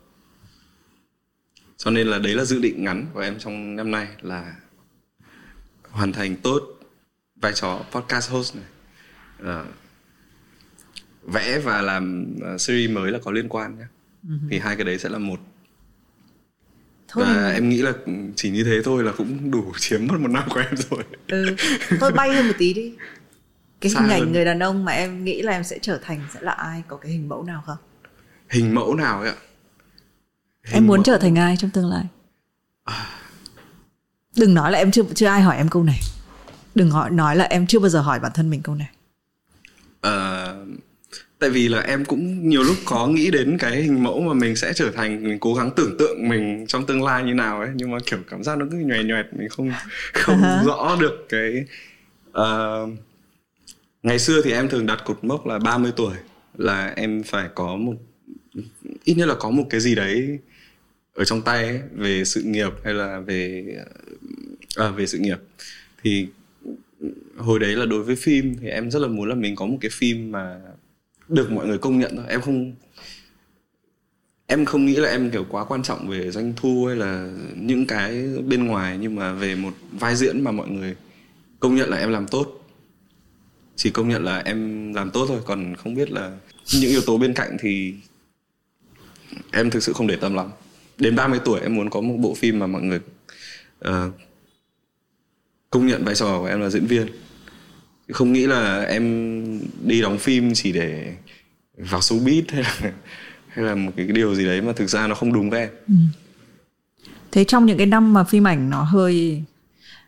cho nên là đấy là dự định ngắn của em trong năm nay là hoàn thành tốt vai trò podcast host này. Uh, vẽ và làm uh, series mới là có liên quan nhé. Uh-huh. thì hai cái đấy sẽ là một. Thôi và em nghĩ là chỉ như thế thôi là cũng đủ chiếm mất một năm của em rồi. Ừ thôi bay hơn một tí đi cái hình ảnh người đàn ông mà em nghĩ là em sẽ trở thành sẽ là ai? Có cái hình mẫu nào không? Hình mẫu nào ấy ạ? Hình em muốn mẫu... trở thành ai trong tương lai? À. đừng nói là em chưa chưa ai hỏi em câu này. Đừng hỏi nói là em chưa bao giờ hỏi bản thân mình câu này. À, tại vì là em cũng nhiều lúc có nghĩ đến cái hình mẫu mà mình sẽ trở thành mình cố gắng tưởng tượng mình trong tương lai như nào ấy. Nhưng mà kiểu cảm giác nó cứ nhòe nhòe mình không không uh-huh. rõ được cái uh, ngày xưa thì em thường đặt cột mốc là 30 tuổi là em phải có một ít nhất là có một cái gì đấy ở trong tay ấy, về sự nghiệp hay là về à, về sự nghiệp. Thì hồi đấy là đối với phim thì em rất là muốn là mình có một cái phim mà được mọi người công nhận thôi. Em không em không nghĩ là em kiểu quá quan trọng về doanh thu hay là những cái bên ngoài nhưng mà về một vai diễn mà mọi người công nhận là em làm tốt chỉ công nhận là em làm tốt thôi còn không biết là những yếu tố bên cạnh thì em thực sự không để tâm lắm. Đến 30 tuổi em muốn có một bộ phim mà mọi người uh, công nhận vai trò của em là diễn viên. Không nghĩ là em đi đóng phim chỉ để vào showbiz hay là hay là một cái điều gì đấy mà thực ra nó không đúng với em. Ừ. thế trong những cái năm mà phim ảnh nó hơi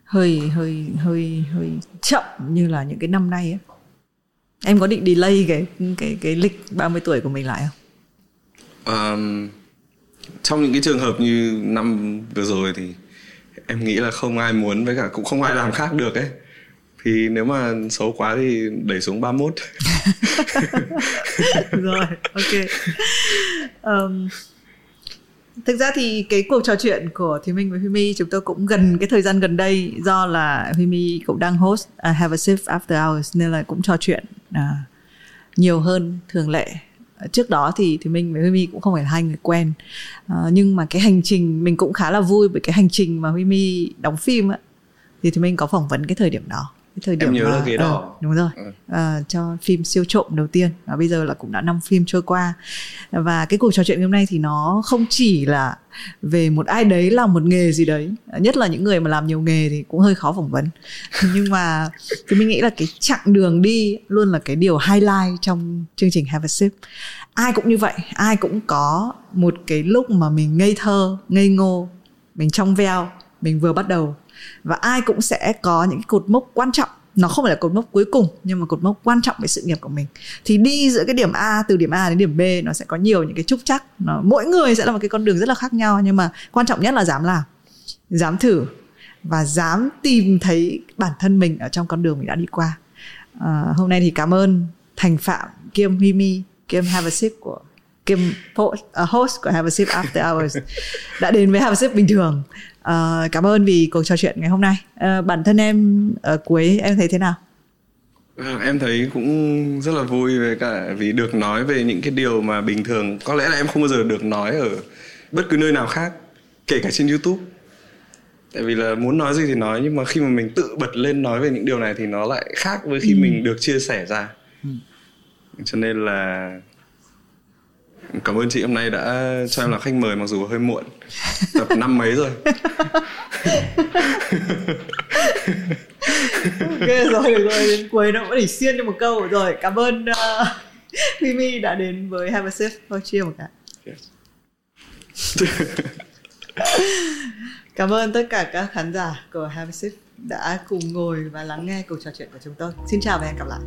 hơi hơi hơi hơi chậm như là những cái năm nay ấy em có định delay cái cái cái lịch 30 tuổi của mình lại không? Um, trong những cái trường hợp như năm vừa rồi thì em nghĩ là không ai muốn với cả cũng không ai làm khác được ấy. Thì nếu mà xấu quá thì đẩy xuống 31 rồi ok. Um, thực ra thì cái cuộc trò chuyện của Thúy Minh với Huy My chúng tôi cũng gần cái thời gian gần đây do là Huy My cũng đang host uh, Have a Sip After Hours nên là cũng trò chuyện uh, nhiều hơn thường lệ. Trước đó thì thì mình với Huy My cũng không phải là hai người quen uh, nhưng mà cái hành trình mình cũng khá là vui bởi cái hành trình mà Huy My đóng phim á thì thì mình có phỏng vấn cái thời điểm đó cái thời điểm em nhớ mà, cái đó uh, đúng rồi ừ. uh, cho phim siêu trộm đầu tiên và bây giờ là cũng đã năm phim trôi qua. Và cái cuộc trò chuyện hôm nay thì nó không chỉ là về một ai đấy làm một nghề gì đấy nhất là những người mà làm nhiều nghề thì cũng hơi khó phỏng vấn. Nhưng mà thì mình nghĩ là cái chặng đường đi luôn là cái điều highlight trong chương trình Have a Sip. Ai cũng như vậy ai cũng có một cái lúc mà mình ngây thơ ngây ngô mình trong veo mình vừa bắt đầu và ai cũng sẽ có những cái cột mốc quan trọng. Nó không phải là cột mốc cuối cùng nhưng mà cột mốc quan trọng về sự nghiệp của mình. Thì đi giữa cái điểm A từ điểm A đến điểm B nó sẽ có nhiều những cái trúc chắc nó mỗi người sẽ là một cái con đường rất là khác nhau nhưng mà quan trọng nhất là dám làm dám thử và dám tìm thấy bản thân mình ở trong con đường mình đã đi qua. À, hôm nay thì cảm ơn thành phạm kiêm Himi kiêm Have a Sip của kiêm ờ, host của Have a Sip After Hours đã đến với Have a Sip bình thường uh, cảm ơn vì cuộc trò chuyện ngày hôm nay uh, bản thân em ở cuối em thấy thế nào ờ, em thấy cũng rất là vui về cả vì được nói về những cái điều mà bình thường có lẽ là em không bao giờ được nói ở bất cứ nơi nào khác kể cả trên youtube tại vì là muốn nói gì thì nói nhưng mà khi mà mình tự bật lên nói về những điều này thì nó lại khác với khi ừ. mình được chia sẻ ra ừ. cho nên là cảm ơn chị hôm nay đã cho em là khách mời mặc dù hơi muộn. Tập năm mấy rồi? Ok rồi được rồi. Đến cuối nó vẫn để xiên cho một câu. Rồi cảm ơn uh, Mimi đã đến với Have a Sip. Thôi chia một cái. Cảm ơn tất cả các khán giả của Have a Sip đã cùng ngồi và lắng nghe cuộc trò chuyện của chúng tôi. Xin chào và hẹn gặp lại